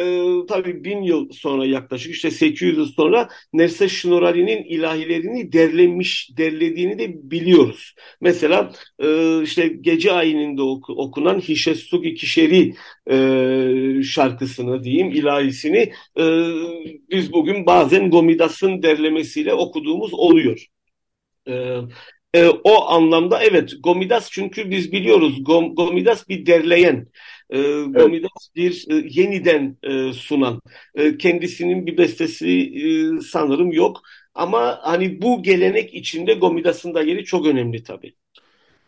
tabii bin yıl sonra yaklaşık işte 800 yıl sonra Nerse Şnorali'nin ilahilerini derlemiş, derlediğini de biliyoruz. Mesela e, işte gece ayininde oku, okunan Hişesugi Kişeri e, şarkısını diyeyim, ilahisini e, biz bugün bazen Gomidas'ın derlemesiyle okuduğumuz oluyor. E, e, o anlamda evet Gomidas çünkü biz biliyoruz Gom, Gomidas bir derleyen e, Gomidas bir e, yeniden e, sunan. E, kendisinin bir bestesi e, sanırım yok. Ama hani bu gelenek içinde Gomidas'ın da yeri çok önemli tabii.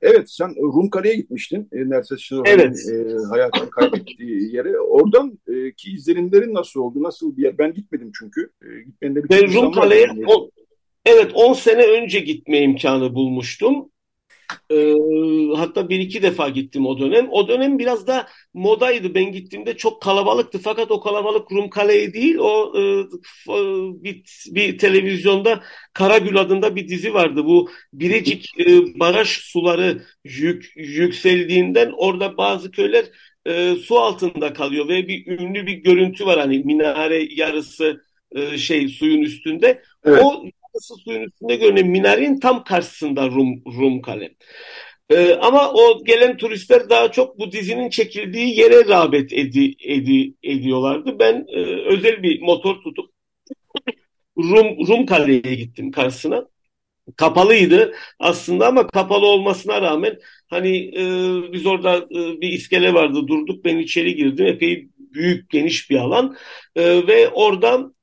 Evet sen Rum Kale'ye gitmiştin. E, Nerses Şinoha'nın evet. e, hayatını kaybettiği yere. Oradan e, ki izlenimlerin nasıl oldu? Nasıl bir yer? Ben gitmedim çünkü. E, bir ben Rum Kale'ye evet 10 sene önce gitme imkanı bulmuştum. E, hatta bir iki defa gittim o dönem. O dönem biraz da modaydı. Ben gittiğimde çok kalabalıktı. Fakat o kalabalık Rum Kale'yi değil. O e, bir, bir televizyonda Karagül adında bir dizi vardı. Bu Birecik e, baraj suları yük, yükseldiğinden orada bazı köyler e, su altında kalıyor ve bir ünlü bir görüntü var hani minare yarısı e, şey suyun üstünde. Evet. O ısı suyun üstünde görünen minarenin tam karşısında Rum, Rum Kale. Ee, ama o gelen turistler daha çok bu dizinin çekildiği yere rağbet edi, edi, ediyorlardı. Ben e, özel bir motor tutup Rum, Rum Kale'ye gittim karşısına kapalıydı aslında ama kapalı olmasına rağmen hani e, biz orada e, bir iskele vardı durduk ben içeri girdim epey büyük geniş bir alan e, ve oradan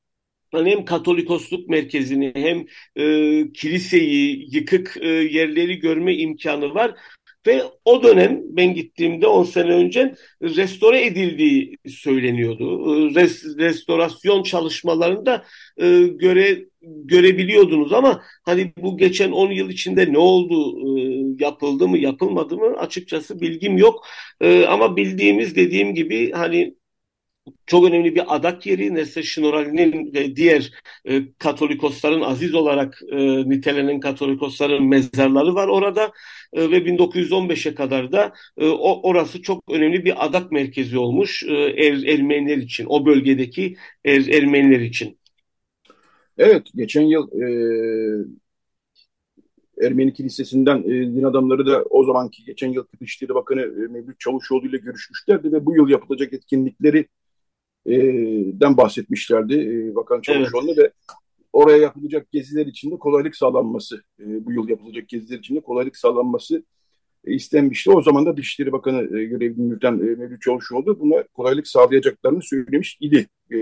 hani hem Katolikosluk merkezini hem e, kiliseyi yıkık e, yerleri görme imkanı var ve o dönem ben gittiğimde 10 sene önce restore edildiği söyleniyordu. Res, restorasyon çalışmalarında e, göre görebiliyordunuz ama hani bu geçen 10 yıl içinde ne oldu, e, yapıldı mı, yapılmadı mı açıkçası bilgim yok. E, ama bildiğimiz dediğim gibi hani çok önemli bir adak yeri. Nesle Şinorali'nin ve diğer e, Katolikosların aziz olarak e, nitelenen Katolikosların mezarları var orada e, ve 1915'e kadar da e, o orası çok önemli bir adak merkezi olmuş e, er, Ermeniler için, o bölgedeki er, Ermeniler için. Evet, geçen yıl e, Ermeni Kilisesi'nden e, din adamları da o zamanki geçen yıl Dışişleri Bakanı e, Mevlüt Çavuşoğlu ile görüşmüşlerdi ve bu yıl yapılacak etkinlikleri e, den bahsetmişlerdi e, Bakan Çavuşoğlu evet. ve oraya yapılacak geziler içinde kolaylık sağlanması, e, bu yıl yapılacak geziler içinde kolaylık sağlanması e, istenmişti. O zaman da Dışişleri Bakanı e, görevini yürüten e, Mevlüt Çavuşoğlu buna kolaylık sağlayacaklarını söylemiş idi. E,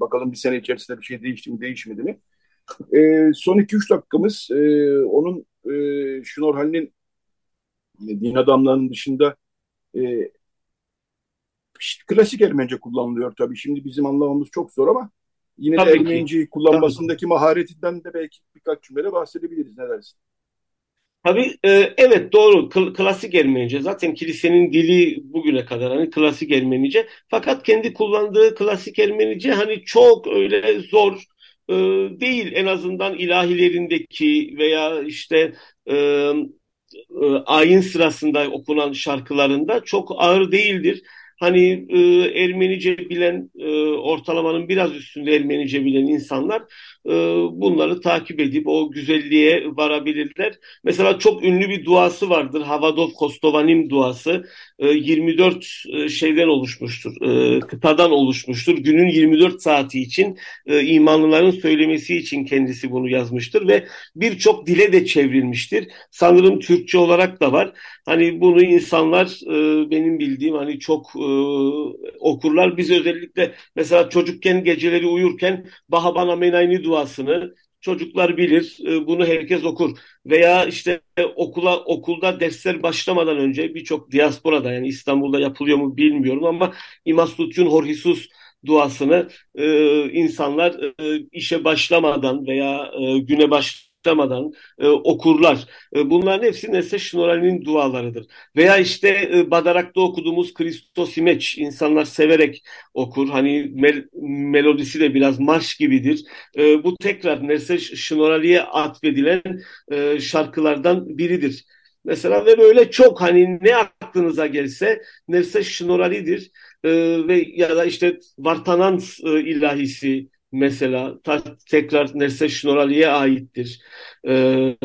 bakalım bir sene içerisinde bir şey değişti mi değişmedi mi? E, son 2-3 dakikamız e, onun e, Şunor Halil'in din adamlarının dışında e, klasik Ermenice kullanılıyor tabii. Şimdi bizim anlamamız çok zor ama yine tabii de Ermeniceyi kullanmasındaki tabii. maharetinden de belki birkaç cümle bahsedebiliriz. Ne dersin? Tabii e, evet doğru K- klasik Ermenice zaten kilisenin dili bugüne kadar hani klasik Ermenice fakat kendi kullandığı klasik Ermenice hani çok öyle zor e, değil en azından ilahilerindeki veya işte e, e, ayin sırasında okunan şarkılarında çok ağır değildir hani e, Ermenice bilen e, ortalamanın biraz üstünde Ermenice bilen insanlar e, bunları takip edip o güzelliğe varabilirler. Mesela çok ünlü bir duası vardır. Havadov Kostovanim duası. E, 24 e, şeyden oluşmuştur. E, kıtadan oluşmuştur. Günün 24 saati için e, imanlıların söylemesi için kendisi bunu yazmıştır ve birçok dile de çevrilmiştir. Sanırım Türkçe olarak da var. Hani bunu insanlar e, benim bildiğim hani çok e, okurlar. Biz özellikle mesela çocukken geceleri uyurken Bahabana Menayni duasını çocuklar bilir. E, bunu herkes okur. Veya işte okula okulda dersler başlamadan önce birçok diasporada yani İstanbul'da yapılıyor mu bilmiyorum ama Imastutun Horhisus duasını e, insanlar e, işe başlamadan veya güne baş başlamadan e, okurlar. E, bunların hepsi Nesne Şnorali'nin dualarıdır. Veya işte e, Badarak'ta okuduğumuz Christos İmeç insanlar severek okur. Hani mel melodisi de biraz marş gibidir. E, bu tekrar Nesne Şnorali'ye atfedilen e, şarkılardan biridir. Mesela ve böyle çok hani ne aklınıza gelse Nesne Şnorali'dir. E, ve ya da işte Vartanans e, ilahisi mesela tekrar Nesre Şnorali'ye aittir. Ee,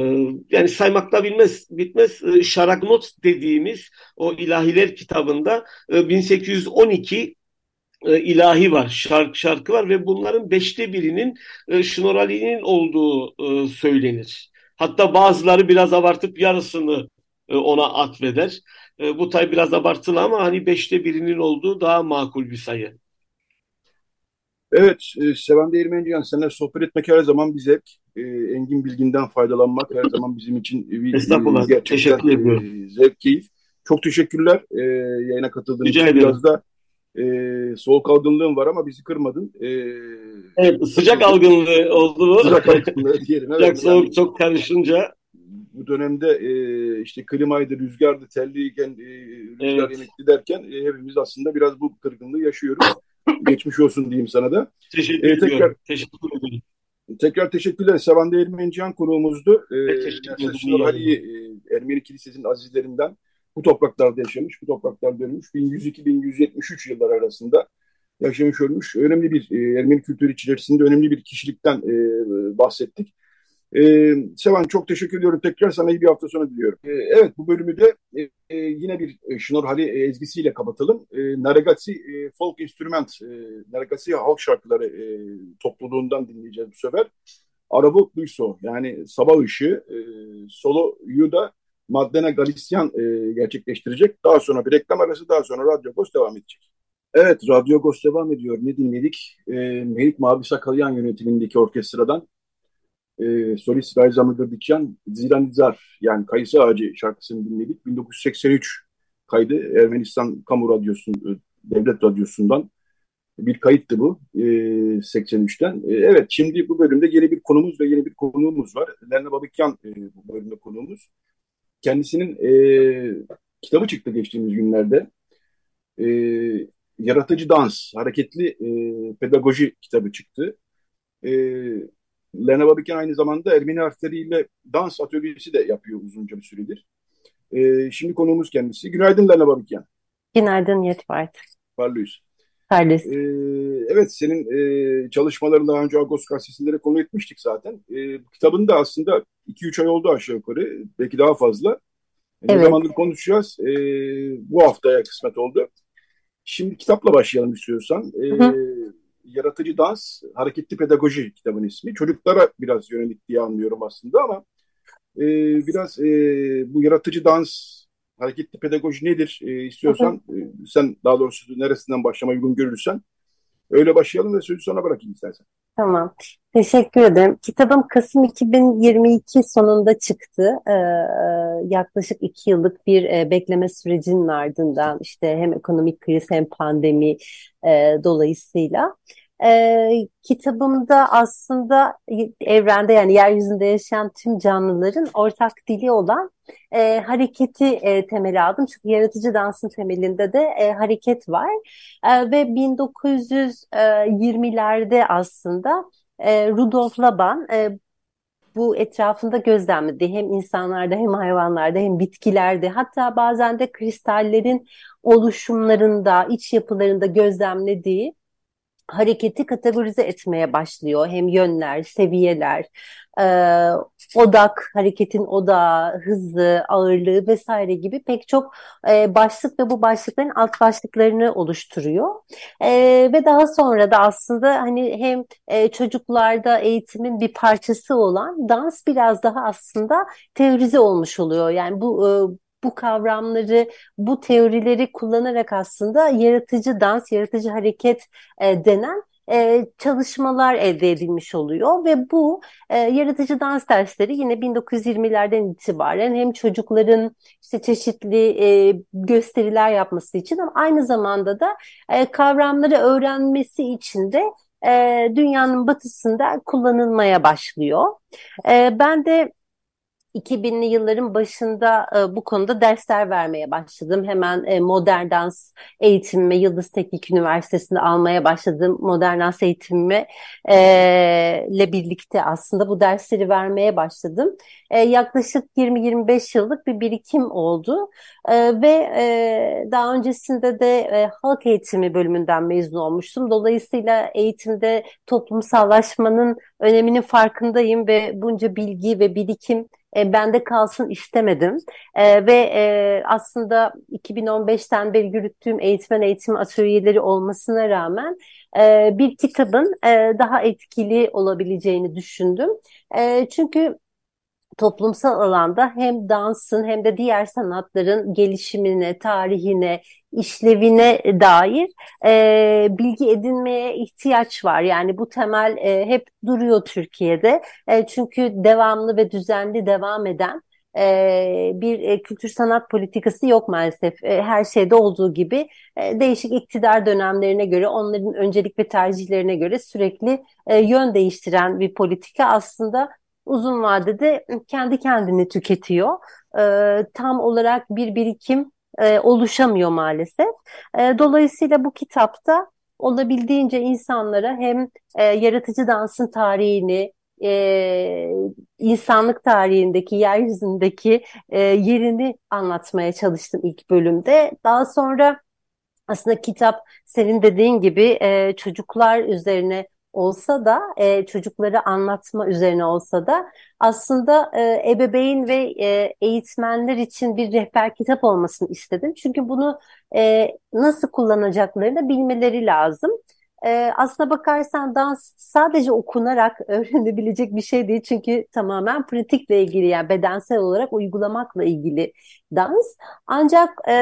yani saymakla bilmez, bitmez. Ee, Şaragnot dediğimiz o ilahiler kitabında e, 1812 e, ilahi var, şarkı, şarkı var ve bunların beşte birinin e, Şnorali'nin olduğu e, söylenir. Hatta bazıları biraz abartıp yarısını e, ona atfeder. E, bu tay biraz abartılı ama hani beşte birinin olduğu daha makul bir sayı. Evet, e, Seven Değirmenciyan seninle sohbet etmek her zaman bir zevk. E, engin bilginden faydalanmak her zaman bizim için bir Estağfurullah. E, teşekkür ediyorum. E, zevk, keyif. Çok teşekkürler e, yayına katıldığın için. Biraz da e, soğuk algınlığın var ama bizi kırmadın. E, evet, sıcak algınlığı oldu mu? Sıcak algınlığı diyelim. Evet, sıcak soğuk yani, çok karışınca. Bu dönemde e, işte klimaydı, rüzgardı, telliyken, e, rüzgar evet. yemekli derken e, hepimiz aslında biraz bu kırgınlığı yaşıyoruz. Geçmiş olsun diyeyim sana da. Teşekkür ee, tekrar, Teşekkür ederim. Tekrar teşekkürler. Sevande Ermenican konuğumuzdu. Ee, teşekkür Ali e, Ermeni Kilisesi'nin azizlerinden bu topraklarda yaşamış, bu topraklarda ölmüş. 1102-1173 yıllar arasında yaşamış ölmüş. Önemli bir e, Ermeni kültürü içerisinde önemli bir kişilikten e, bahsettik. Ee, Sevan çok teşekkür ediyorum. Tekrar sana iyi bir hafta sonu diliyorum. Ee, evet bu bölümü de e, e, yine bir e, Hali e, ezgisiyle kapatalım. E, Naragasi e, Folk Instrument, e, Naragasi Halk Şarkıları e, topluluğundan dinleyeceğiz bu sefer. Arabo Duyso yani Sabah Işığı e, soloyu da Maddena Galisyan e, gerçekleştirecek. Daha sonra bir reklam arası daha sonra Radyo Ghost devam edecek. Evet Radyo Ghost devam ediyor. Ne dinledik? E, Melik Mavi Sakalyan yönetimindeki orkestradan e, solist Rayza Mıgırdıkyan Ziranizar yani Kayısı Ağacı şarkısını dinledik. 1983 kaydı Ermenistan Kamu Radyosu, e, Devlet Radyosu'ndan bir kayıttı bu e, 83'ten. E, evet şimdi bu bölümde yeni bir konumuz ve yeni bir konuğumuz var. Lerna Babikyan e, bu bölümde konuğumuz. Kendisinin e, kitabı çıktı geçtiğimiz günlerde. E, Yaratıcı Dans, Hareketli e, Pedagoji kitabı çıktı. E, Lena Babiken aynı zamanda Ermeni harfleriyle dans atölyesi de yapıyor uzunca bir süredir. E, şimdi konuğumuz kendisi. Günaydın Lena Babiken. Günaydın Yetvart. Parlıyız. Parlıyız. E, evet senin e, çalışmalarını daha önce Agos gazetesinde konu etmiştik zaten. E, kitabın da aslında 2-3 ay oldu aşağı yukarı. Belki daha fazla. Ne evet. zamandır konuşacağız. E, bu haftaya kısmet oldu. Şimdi kitapla başlayalım istiyorsan. E, hı hı. Yaratıcı Dans, Hareketli Pedagoji kitabın ismi. Çocuklara biraz yönelik diye anlıyorum aslında ama e, biraz e, bu yaratıcı dans, hareketli pedagoji nedir e, istiyorsan. E, sen daha doğrusu neresinden başlama uygun görürsen öyle başlayalım ve sözü sana bırakayım istersen. Tamam. Teşekkür ederim. Kitabım Kasım 2022 sonunda çıktı. Ee, yaklaşık iki yıllık bir e, bekleme sürecinin ardından işte hem ekonomik kriz hem pandemi e, dolayısıyla. E, kitabımda aslında evrende yani yeryüzünde yaşayan tüm canlıların ortak dili olan e, hareketi e, temeli aldım. Çünkü yaratıcı dansın temelinde de e, hareket var. E, ve 1920'lerde aslında e, Rudolf Laban e, bu etrafında gözlemledi. Hem insanlarda hem hayvanlarda hem bitkilerde hatta bazen de kristallerin oluşumlarında, iç yapılarında gözlemlediği hareketi kategorize etmeye başlıyor. Hem yönler, seviyeler, e, odak, hareketin odağı, hızı, ağırlığı vesaire gibi pek çok e, başlık ve bu başlıkların alt başlıklarını oluşturuyor. E, ve daha sonra da aslında hani hem e, çocuklarda eğitimin bir parçası olan dans biraz daha aslında teorize olmuş oluyor. Yani bu e, bu kavramları, bu teorileri kullanarak aslında yaratıcı dans, yaratıcı hareket e, denen e, çalışmalar elde edilmiş oluyor ve bu e, yaratıcı dans dersleri yine 1920'lerden itibaren hem çocukların işte çeşitli e, gösteriler yapması için ama aynı zamanda da e, kavramları öğrenmesi için de e, dünyanın batısında kullanılmaya başlıyor. E, ben de 2000'li yılların başında e, bu konuda dersler vermeye başladım. Hemen e, modern dans eğitimimi Yıldız Teknik Üniversitesi'nde almaya başladım. Modern dans eğitimimi e, ile birlikte aslında bu dersleri vermeye başladım. E, yaklaşık 20-25 yıllık bir birikim oldu. E, ve e, daha öncesinde de e, halk eğitimi bölümünden mezun olmuştum. Dolayısıyla eğitimde toplumsallaşmanın öneminin farkındayım ve bunca bilgi ve birikim e, bende kalsın istemedim. E, ve e, aslında 2015'ten beri yürüttüğüm eğitmen eğitim atölyeleri olmasına rağmen e, bir kitabın e, daha etkili olabileceğini düşündüm. E, çünkü toplumsal alanda hem dansın hem de diğer sanatların gelişimine, tarihine, işlevine dair e, bilgi edinmeye ihtiyaç var. Yani bu temel e, hep duruyor Türkiye'de. E, çünkü devamlı ve düzenli devam eden e, bir e, kültür sanat politikası yok maalesef. E, her şeyde olduğu gibi e, değişik iktidar dönemlerine göre, onların öncelik ve tercihlerine göre sürekli e, yön değiştiren bir politika aslında uzun vadede kendi kendini tüketiyor. E, tam olarak bir birikim e, oluşamıyor maalesef. E, dolayısıyla bu kitapta olabildiğince insanlara hem e, yaratıcı dansın tarihini, e, insanlık tarihindeki, yeryüzündeki e, yerini anlatmaya çalıştım ilk bölümde. Daha sonra aslında kitap senin dediğin gibi e, çocuklar üzerine olsa da e, çocukları anlatma üzerine olsa da aslında e, ebeveyn ve e, eğitmenler için bir rehber kitap olmasını istedim. Çünkü bunu e, nasıl kullanacaklarını bilmeleri lazım. E, aslına bakarsan dans sadece okunarak öğrenebilecek bir şey değil. Çünkü tamamen pratikle ilgili yani bedensel olarak uygulamakla ilgili dans. Ancak e,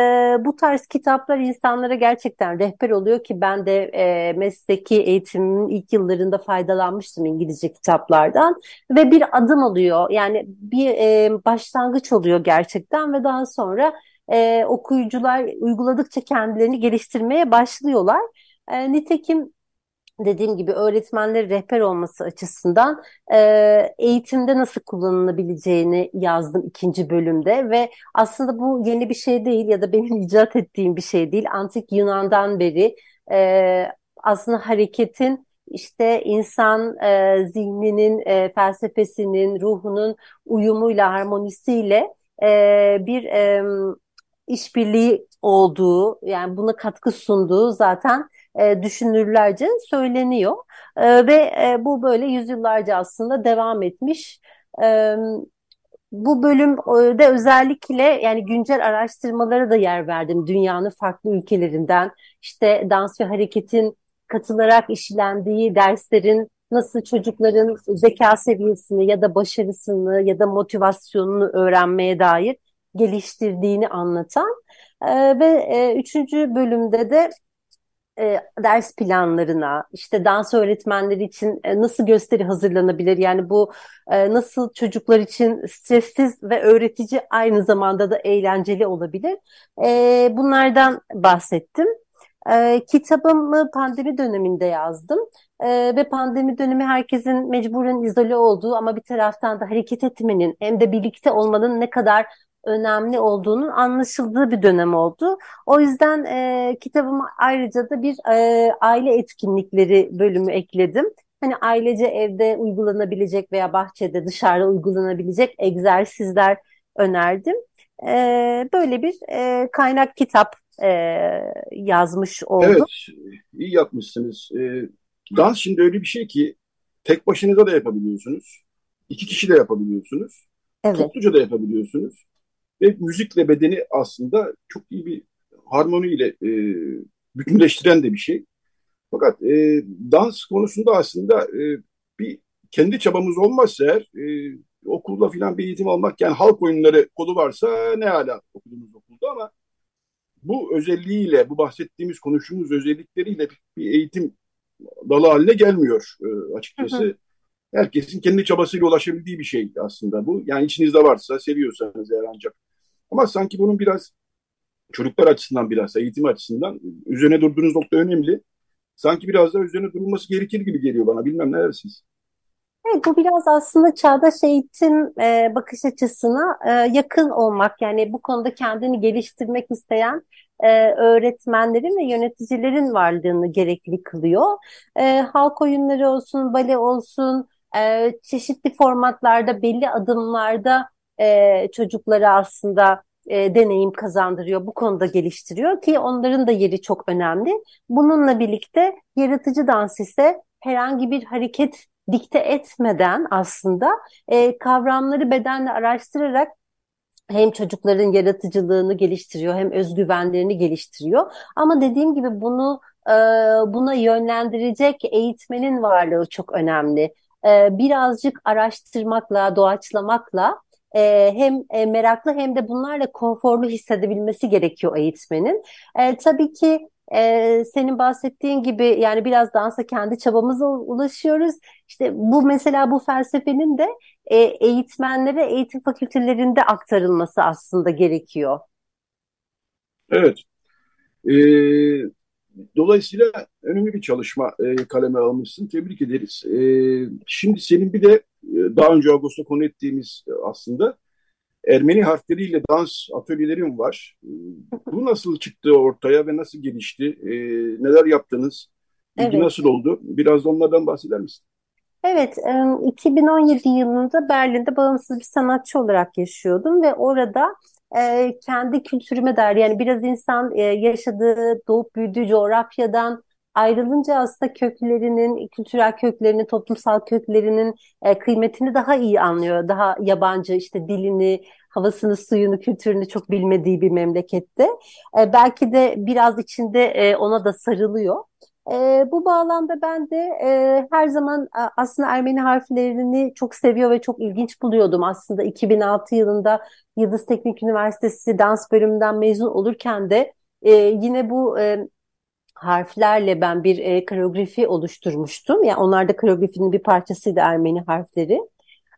bu tarz kitaplar insanlara gerçekten rehber oluyor ki ben de e, mesleki eğitimimin ilk yıllarında faydalanmıştım İngilizce kitaplardan ve bir adım oluyor. Yani bir e, başlangıç oluyor gerçekten ve daha sonra e, okuyucular uyguladıkça kendilerini geliştirmeye başlıyorlar. E, nitekim dediğim gibi öğretmenleri rehber olması açısından e, eğitimde nasıl kullanılabileceğini yazdım ikinci bölümde ve aslında bu yeni bir şey değil ya da benim icat ettiğim bir şey değil. Antik Yunan'dan beri e, aslında hareketin işte insan e, zihninin, e, felsefesinin, ruhunun uyumuyla, harmonisiyle e, bir e, işbirliği olduğu, yani buna katkı sunduğu zaten e, düşünürlerce söyleniyor. E, ve e, bu böyle yüzyıllarca aslında devam etmiş. E, bu bölümde özellikle yani güncel araştırmalara da yer verdim. Dünyanın farklı ülkelerinden işte dans ve hareketin katılarak işlendiği derslerin nasıl çocukların zeka seviyesini ya da başarısını ya da motivasyonunu öğrenmeye dair geliştirdiğini anlatan e, ve e, üçüncü bölümde de e, ders planlarına, işte dans öğretmenleri için e, nasıl gösteri hazırlanabilir? Yani bu e, nasıl çocuklar için stressiz ve öğretici aynı zamanda da eğlenceli olabilir? E, bunlardan bahsettim. E, kitabımı pandemi döneminde yazdım e, ve pandemi dönemi herkesin mecburen izole olduğu ama bir taraftan da hareket etmenin hem de birlikte olmanın ne kadar önemli olduğunun anlaşıldığı bir dönem oldu. O yüzden e, kitabıma ayrıca da bir e, aile etkinlikleri bölümü ekledim. Hani ailece evde uygulanabilecek veya bahçede dışarıda uygulanabilecek egzersizler önerdim. E, böyle bir e, kaynak kitap e, yazmış oldum. Evet, iyi yapmışsınız. E, dans şimdi öyle bir şey ki tek başınıza da yapabiliyorsunuz. iki kişi de yapabiliyorsunuz. Evet. Topluca da yapabiliyorsunuz. Ve müzikle bedeni aslında çok iyi bir harmoniyle e, bütünleştiren de bir şey. Fakat e, dans konusunda aslında e, bir kendi çabamız olmazsa eğer e, okulda filan bir eğitim almak yani halk oyunları kolu varsa ne hala okuduğumuz okulda ama bu özelliğiyle bu bahsettiğimiz konuştuğumuz özellikleriyle bir eğitim dalı haline gelmiyor e, açıkçası. Hı hı. Herkesin kendi çabasıyla ulaşabildiği bir şey aslında bu. Yani içinizde varsa seviyorsanız eğer ancak ama sanki bunun biraz çocuklar açısından biraz eğitim açısından üzerine durduğunuz nokta önemli. Sanki biraz daha üzerine durulması gerekir gibi geliyor bana. Bilmem ne dersiniz? Evet, bu biraz aslında çağdaş eğitim e, bakış açısına e, yakın olmak. Yani bu konuda kendini geliştirmek isteyen e, öğretmenlerin ve yöneticilerin varlığını gerekli kılıyor. E, halk oyunları olsun, bale olsun, e, çeşitli formatlarda, belli adımlarda e, çocuklara aslında e, deneyim kazandırıyor, bu konuda geliştiriyor ki onların da yeri çok önemli. Bununla birlikte yaratıcı dans ise herhangi bir hareket dikte etmeden aslında e, kavramları bedenle araştırarak hem çocukların yaratıcılığını geliştiriyor hem özgüvenlerini geliştiriyor. Ama dediğim gibi bunu e, buna yönlendirecek eğitmenin varlığı çok önemli. E, birazcık araştırmakla, doğaçlamakla e, hem e, meraklı hem de bunlarla konforlu hissedebilmesi gerekiyor eğitmenin. E, tabii ki e, senin bahsettiğin gibi yani biraz dansa kendi çabamıza ulaşıyoruz. İşte bu mesela bu felsefenin de e, eğitmenlere eğitim fakültelerinde aktarılması aslında gerekiyor. Evet. E, dolayısıyla önemli bir çalışma e, kaleme almışsın. Tebrik ederiz. E, şimdi senin bir de ee, daha önce Ağustos'ta konu ettiğimiz e, aslında Ermeni harfleriyle dans atölyelerim var. Ee, bu nasıl çıktı ortaya ve nasıl gelişti? E, neler yaptınız? İlgi evet. nasıl oldu? Biraz da onlardan bahseder misin? Evet, 2017 yılında Berlin'de bağımsız bir sanatçı olarak yaşıyordum ve orada e, kendi kültürüme dair yani biraz insan yaşadığı, doğup büyüdüğü coğrafyadan ayrılınca aslında köklerinin, kültürel köklerinin, toplumsal köklerinin e, kıymetini daha iyi anlıyor. Daha yabancı işte dilini, havasını, suyunu, kültürünü çok bilmediği bir memlekette. E, belki de biraz içinde e, ona da sarılıyor. E, bu bağlamda ben de e, her zaman aslında Ermeni harflerini çok seviyor ve çok ilginç buluyordum. Aslında 2006 yılında Yıldız Teknik Üniversitesi dans bölümünden mezun olurken de e, yine bu e, harflerle ben bir e, koreografi oluşturmuştum. Yani onlar da koreografinin bir parçasıydı Ermeni harfleri.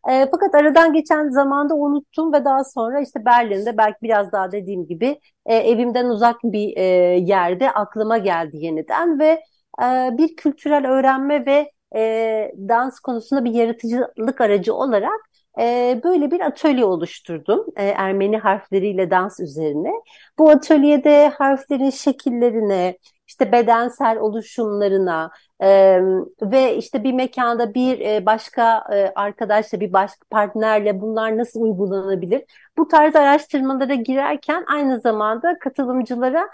E, fakat aradan geçen zamanda unuttum ve daha sonra işte Berlin'de belki biraz daha dediğim gibi e, evimden uzak bir e, yerde aklıma geldi yeniden ve e, bir kültürel öğrenme ve e, dans konusunda bir yaratıcılık aracı olarak e, böyle bir atölye oluşturdum e, Ermeni harfleriyle dans üzerine. Bu atölyede harflerin şekillerine, işte bedensel oluşumlarına e, ve işte bir mekanda bir e, başka arkadaşla bir başka partnerle bunlar nasıl uygulanabilir? Bu tarz araştırmalara girerken aynı zamanda katılımcılara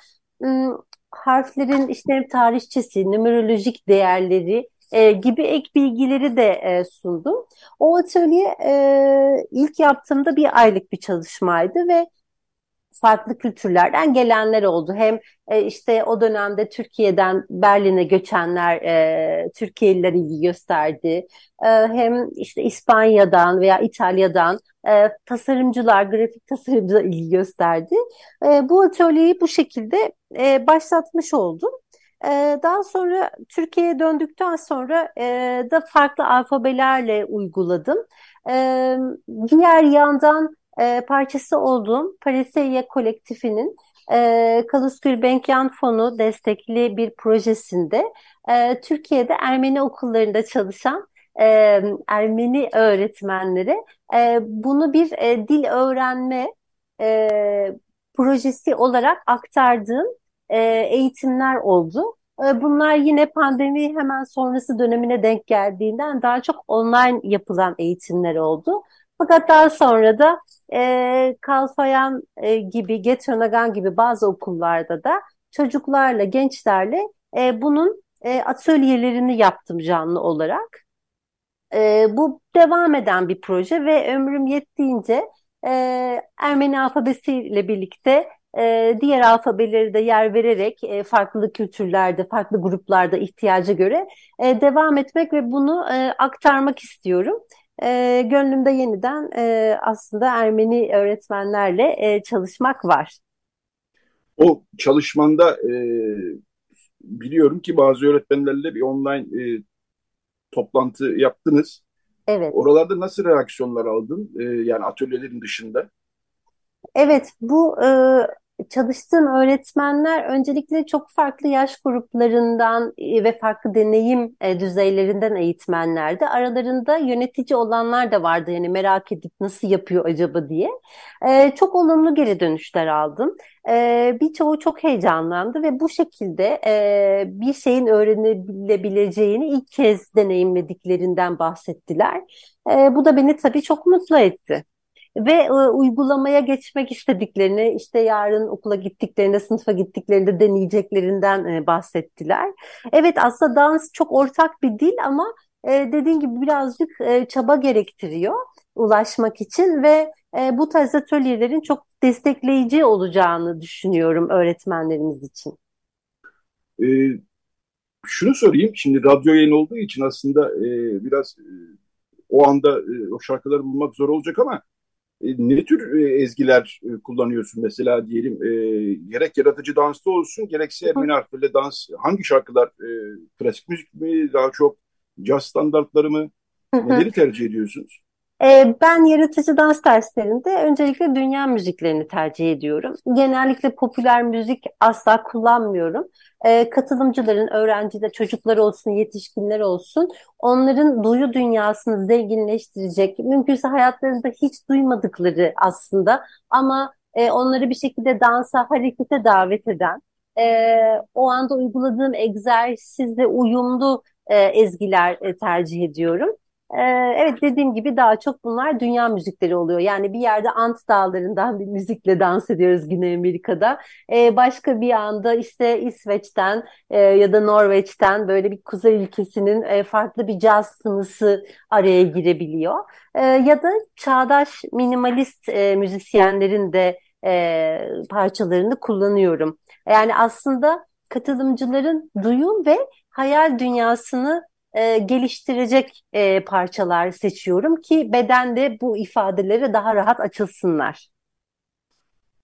harflerin işte tarihçesi, numerolojik değerleri e, gibi ek bilgileri de e, sundum. O atölye e, ilk yaptığımda bir aylık bir çalışmaydı ve farklı kültürlerden gelenler oldu. Hem e, işte o dönemde Türkiye'den Berlin'e göçenler e, Türkiye'liler ilgi gösterdi. E, hem işte İspanya'dan veya İtalya'dan e, tasarımcılar, grafik tasarımcılar ilgi gösterdi. E, bu atölyeyi bu şekilde e, başlatmış oldum. Daha sonra Türkiye'ye döndükten sonra da farklı alfabelerle uyguladım. Diğer yandan parçası olduğum Pariseye kolektifinin Kalus Gülbenkian Fonu destekli bir projesinde Türkiye'de Ermeni okullarında çalışan Ermeni öğretmenlere e, bunu bir dil öğrenme projesi olarak aktardığım e, eğitimler oldu. E, bunlar yine pandemi hemen sonrası dönemine denk geldiğinden daha çok online yapılan eğitimler oldu. Fakat daha sonra da e, Kalfayan e, gibi, Getronagan gibi bazı okullarda da çocuklarla, gençlerle e, bunun e, atölyelerini yaptım canlı olarak. E, bu devam eden bir proje ve ömrüm yettiğince e, Ermeni alfabesiyle birlikte e, diğer alfabeleri de yer vererek e, farklı kültürlerde, farklı gruplarda ihtiyaca göre e, devam etmek ve bunu e, aktarmak istiyorum e, gönlümde yeniden e, aslında Ermeni öğretmenlerle e, çalışmak var. O çalışmanda e, biliyorum ki bazı öğretmenlerle bir online e, toplantı yaptınız. Evet. Oralarda nasıl reaksiyonlar aldın? E, yani atölyelerin dışında. Evet, bu e, çalıştığım öğretmenler öncelikle çok farklı yaş gruplarından e, ve farklı deneyim e, düzeylerinden eğitmenlerdi. Aralarında yönetici olanlar da vardı yani merak edip nasıl yapıyor acaba diye. E, çok olumlu geri dönüşler aldım. Birçoğu çok heyecanlandı ve bu şekilde bir şeyin öğrenilebileceğini ilk kez deneyimlediklerinden bahsettiler. Bu da beni tabii çok mutlu etti ve e, uygulamaya geçmek istediklerini işte yarın okula gittiklerinde sınıfa gittiklerinde deneyeceklerinden e, bahsettiler. Evet aslında dans çok ortak bir dil ama e, dediğin gibi birazcık e, çaba gerektiriyor ulaşmak için ve e, bu tarz atölyelerin çok destekleyici olacağını düşünüyorum öğretmenlerimiz için. E, şunu sorayım, şimdi radyo yayın olduğu için aslında e, biraz e, o anda e, o şarkıları bulmak zor olacak ama ne tür e, ezgiler e, kullanıyorsun mesela diyelim gerek yaratıcı dansta olsun gerekse Ermeni harflerle dans hangi şarkılar klasik müzik mi daha çok caz standartları mı? Neleri tercih ediyorsunuz? Ee, ben yaratıcı dans derslerinde öncelikle dünya müziklerini tercih ediyorum. Genellikle popüler müzik asla kullanmıyorum. Ee, katılımcıların, öğrenciler, çocuklar olsun, yetişkinler olsun onların duyu dünyasını zenginleştirecek, mümkünse hayatlarında hiç duymadıkları aslında ama e, onları bir şekilde dansa, harekete davet eden, e, o anda uyguladığım egzersizle uyumlu e, ezgiler tercih ediyorum. Ee, evet dediğim gibi daha çok bunlar dünya müzikleri oluyor. Yani bir yerde Ant Dağları'ndan bir müzikle dans ediyoruz Güney Amerika'da. Ee, başka bir anda işte İsveç'ten e, ya da Norveç'ten böyle bir kuzey ülkesinin e, farklı bir caz tınısı araya girebiliyor. E, ya da çağdaş minimalist e, müzisyenlerin de e, parçalarını kullanıyorum. Yani aslında katılımcıların duyum ve hayal dünyasını e, geliştirecek e, parçalar seçiyorum ki bedende bu ifadelere daha rahat açılsınlar.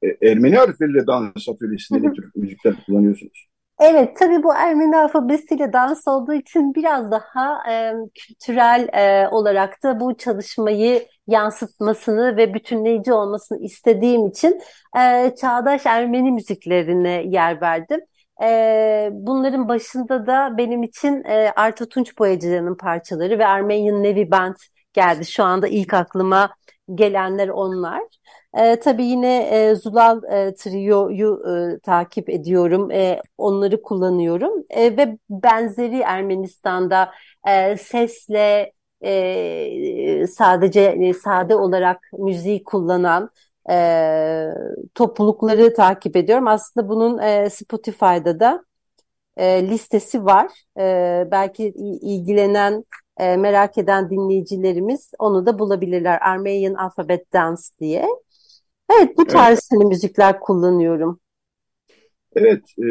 E, Ermeni harfleriyle dans atölyesinde müzikler kullanıyorsunuz? Evet, tabii bu Ermeni alfabesiyle dans olduğu için biraz daha e, kültürel e, olarak da bu çalışmayı yansıtmasını ve bütünleyici olmasını istediğim için e, çağdaş Ermeni müziklerine yer verdim. E, bunların başında da benim için e, Arta Tunç Boyacıları'nın parçaları ve Armenian Nevi Band geldi. Şu anda ilk aklıma gelenler onlar. E, tabii yine e, Zulal e, Trio'yu e, takip ediyorum. E, onları kullanıyorum. E, ve benzeri Ermenistan'da e, sesle e, sadece e, sade olarak müziği kullanan e, toplulukları takip ediyorum. Aslında bunun e, Spotify'da da e, listesi var. E, belki ilgilenen, e, merak eden dinleyicilerimiz onu da bulabilirler. Armenian Alphabet Dance diye. Evet, bu tarz evet. Hani müzikler kullanıyorum. Evet, e,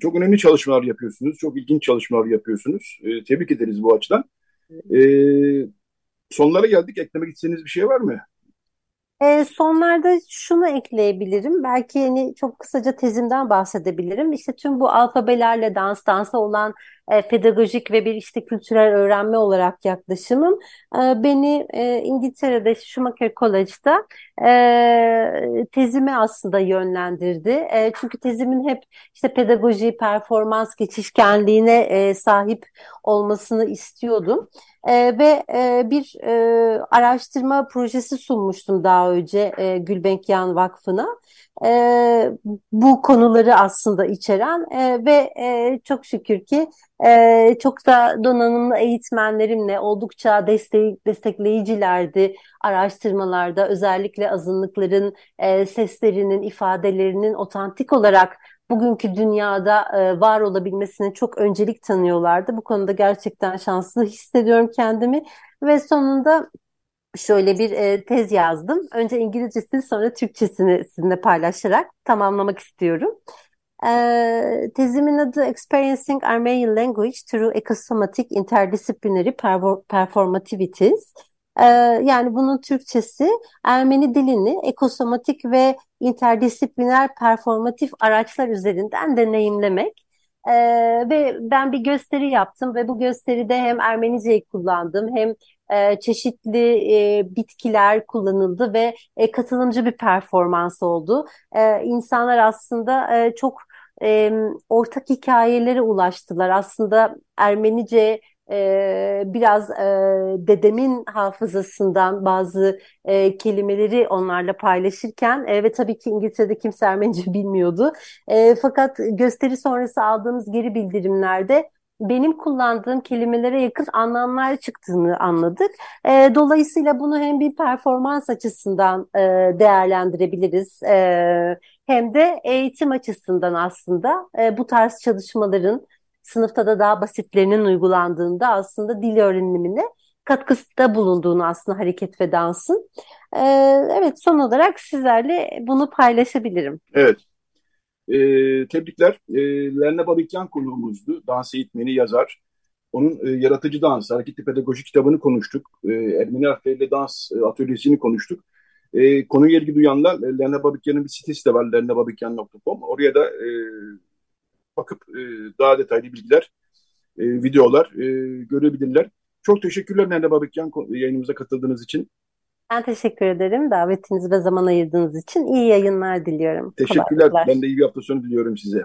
çok önemli çalışmalar yapıyorsunuz. Çok ilginç çalışmalar yapıyorsunuz. E, tebrik ederiz bu açıdan. E, sonlara geldik. Eklemek istediğiniz bir şey var mı? E, sonlarda şunu ekleyebilirim. Belki yani çok kısaca tezimden bahsedebilirim. İşte tüm bu alfabelerle dans, dansa olan e, pedagojik ve bir işte kültürel öğrenme olarak yaklaşımım e, beni e, İngiltere'de Schumacher College'da e, tezimi aslında yönlendirdi. E, çünkü tezimin hep işte pedagoji, performans geçişkenliğine sahip olmasını istiyordum. Ve bir araştırma projesi sunmuştum daha önce e, Gülbenkian Vakfı'na. E, bu konuları aslında içeren e, ve e, çok şükür ki e, çok da donanımlı eğitmenlerimle oldukça destek, destekleyicilerdi araştırmalarda özellikle azınlıkların e, seslerinin ifadelerinin otantik olarak bugünkü dünyada e, var olabilmesine çok öncelik tanıyorlardı. Bu konuda gerçekten şanslı hissediyorum kendimi ve sonunda şöyle bir e, tez yazdım. Önce İngilizcesini sonra Türkçesini sizinle paylaşarak tamamlamak istiyorum. E, tezimin adı Experiencing Armenian Language Through Ecosomatic Interdisciplinary Performativities. E, yani bunun Türkçesi Ermeni dilini ekosomatik ve interdisipliner performatif araçlar üzerinden deneyimlemek. Ee, ve ben bir gösteri yaptım ve bu gösteride hem Ermenice'yi kullandım hem e, çeşitli e, bitkiler kullanıldı ve e, katılımcı bir performans oldu. E, insanlar aslında e, çok e, ortak hikayelere ulaştılar. Aslında Ermenice e, biraz e, dedemin hafızasından bazı e, kelimeleri onlarla paylaşırken e, ve tabii ki İngiltere'de kimse Ermenice bilmiyordu. E, fakat gösteri sonrası aldığımız geri bildirimlerde benim kullandığım kelimelere yakın anlamlar çıktığını anladık. E, dolayısıyla bunu hem bir performans açısından e, değerlendirebiliriz e, hem de eğitim açısından aslında e, bu tarz çalışmaların sınıfta da daha basitlerinin uygulandığında aslında dil öğrenimine katkıda bulunduğunu aslında hareket ve dansın. Ee, evet son olarak sizlerle bunu paylaşabilirim. Evet. Ee, tebrikler. Ee, Lerna Babikyan konuğumuzdu. Dans eğitmeni, yazar. Onun e, yaratıcı dans, hareketli pedagoji kitabını konuştuk. E, Ermeni harfleriyle dans e, atölyesini konuştuk. E, konuyla ilgi duyanlar, e, Lerna Babikyan'ın bir sitesi de var, lernababikyan.com. Oraya da e, bakıp e, daha detaylı bilgiler, e, videolar e, görebilirler. Çok teşekkürler Nerede Babikyan yayınımıza katıldığınız için. Ben teşekkür ederim davetiniz ve zaman ayırdığınız için. iyi yayınlar diliyorum. Teşekkürler. Kolaylıklar. Ben de iyi bir hafta sonu diliyorum size.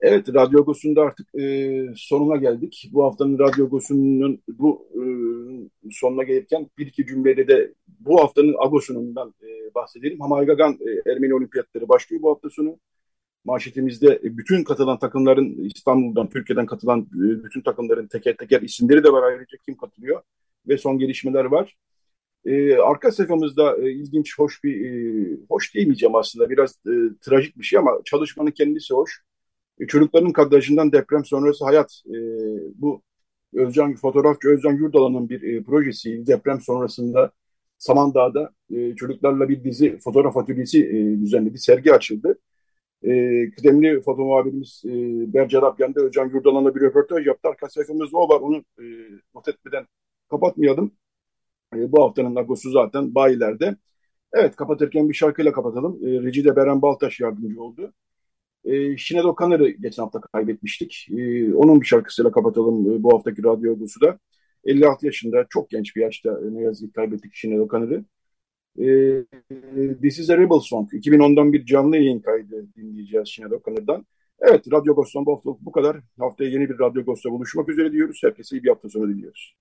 Evet, Radyo Agos'un da artık e, sonuna geldik. Bu haftanın Radyo Agos'unun bu e, sonuna gelirken bir iki cümleyle de bu haftanın Agos'undan e, bahsedelim. Hamaygagan e, Ermeni Olimpiyatları başlıyor bu hafta sonu. manşetimizde bütün katılan takımların İstanbul'dan, Türkiye'den katılan e, bütün takımların teker teker isimleri de var ayrıca kim katılıyor ve son gelişmeler var. Ee, arka sayfamızda e, ilginç, hoş bir, e, hoş diyemeyeceğim aslında biraz e, trajik bir şey ama çalışmanın kendisi hoş. E, çocukların kadrajından deprem sonrası hayat e, bu Özcan fotoğrafçı Özcan Yurdalan'ın bir e, projesi deprem sonrasında Samandağ'da e, çocuklarla bir dizi fotoğraf atölyesi e, düzenledi, sergi açıldı. E, kıdemli foto muhabirimiz e, Berce Arapyan da Özcan Yurdalan'la bir röportaj yaptı. Arka sayfamızda o var, onu e, not etmeden kapatmayalım. E, bu haftanın Agos'u zaten bayilerde. Evet kapatırken bir şarkıyla kapatalım. E, Recide Beren Baltaş yardımcı oldu. E, Şinet Okanır'ı geçen hafta kaybetmiştik. E, onun bir şarkısıyla kapatalım e, bu haftaki Radyo Agos'u da. 56 yaşında çok genç bir yaşta e, ne yazık ki kaybettik Şinet Okanır'ı. E, This is a Rebel Song. 2010'dan bir canlı yayın kaydı dinleyeceğiz Şinet Okanır'dan. Evet, Radyo Agos'tan bu hafta bu kadar. Haftaya yeni bir Radyo Agos'ta buluşmak üzere diyoruz. Herkese iyi bir hafta sonu diliyoruz.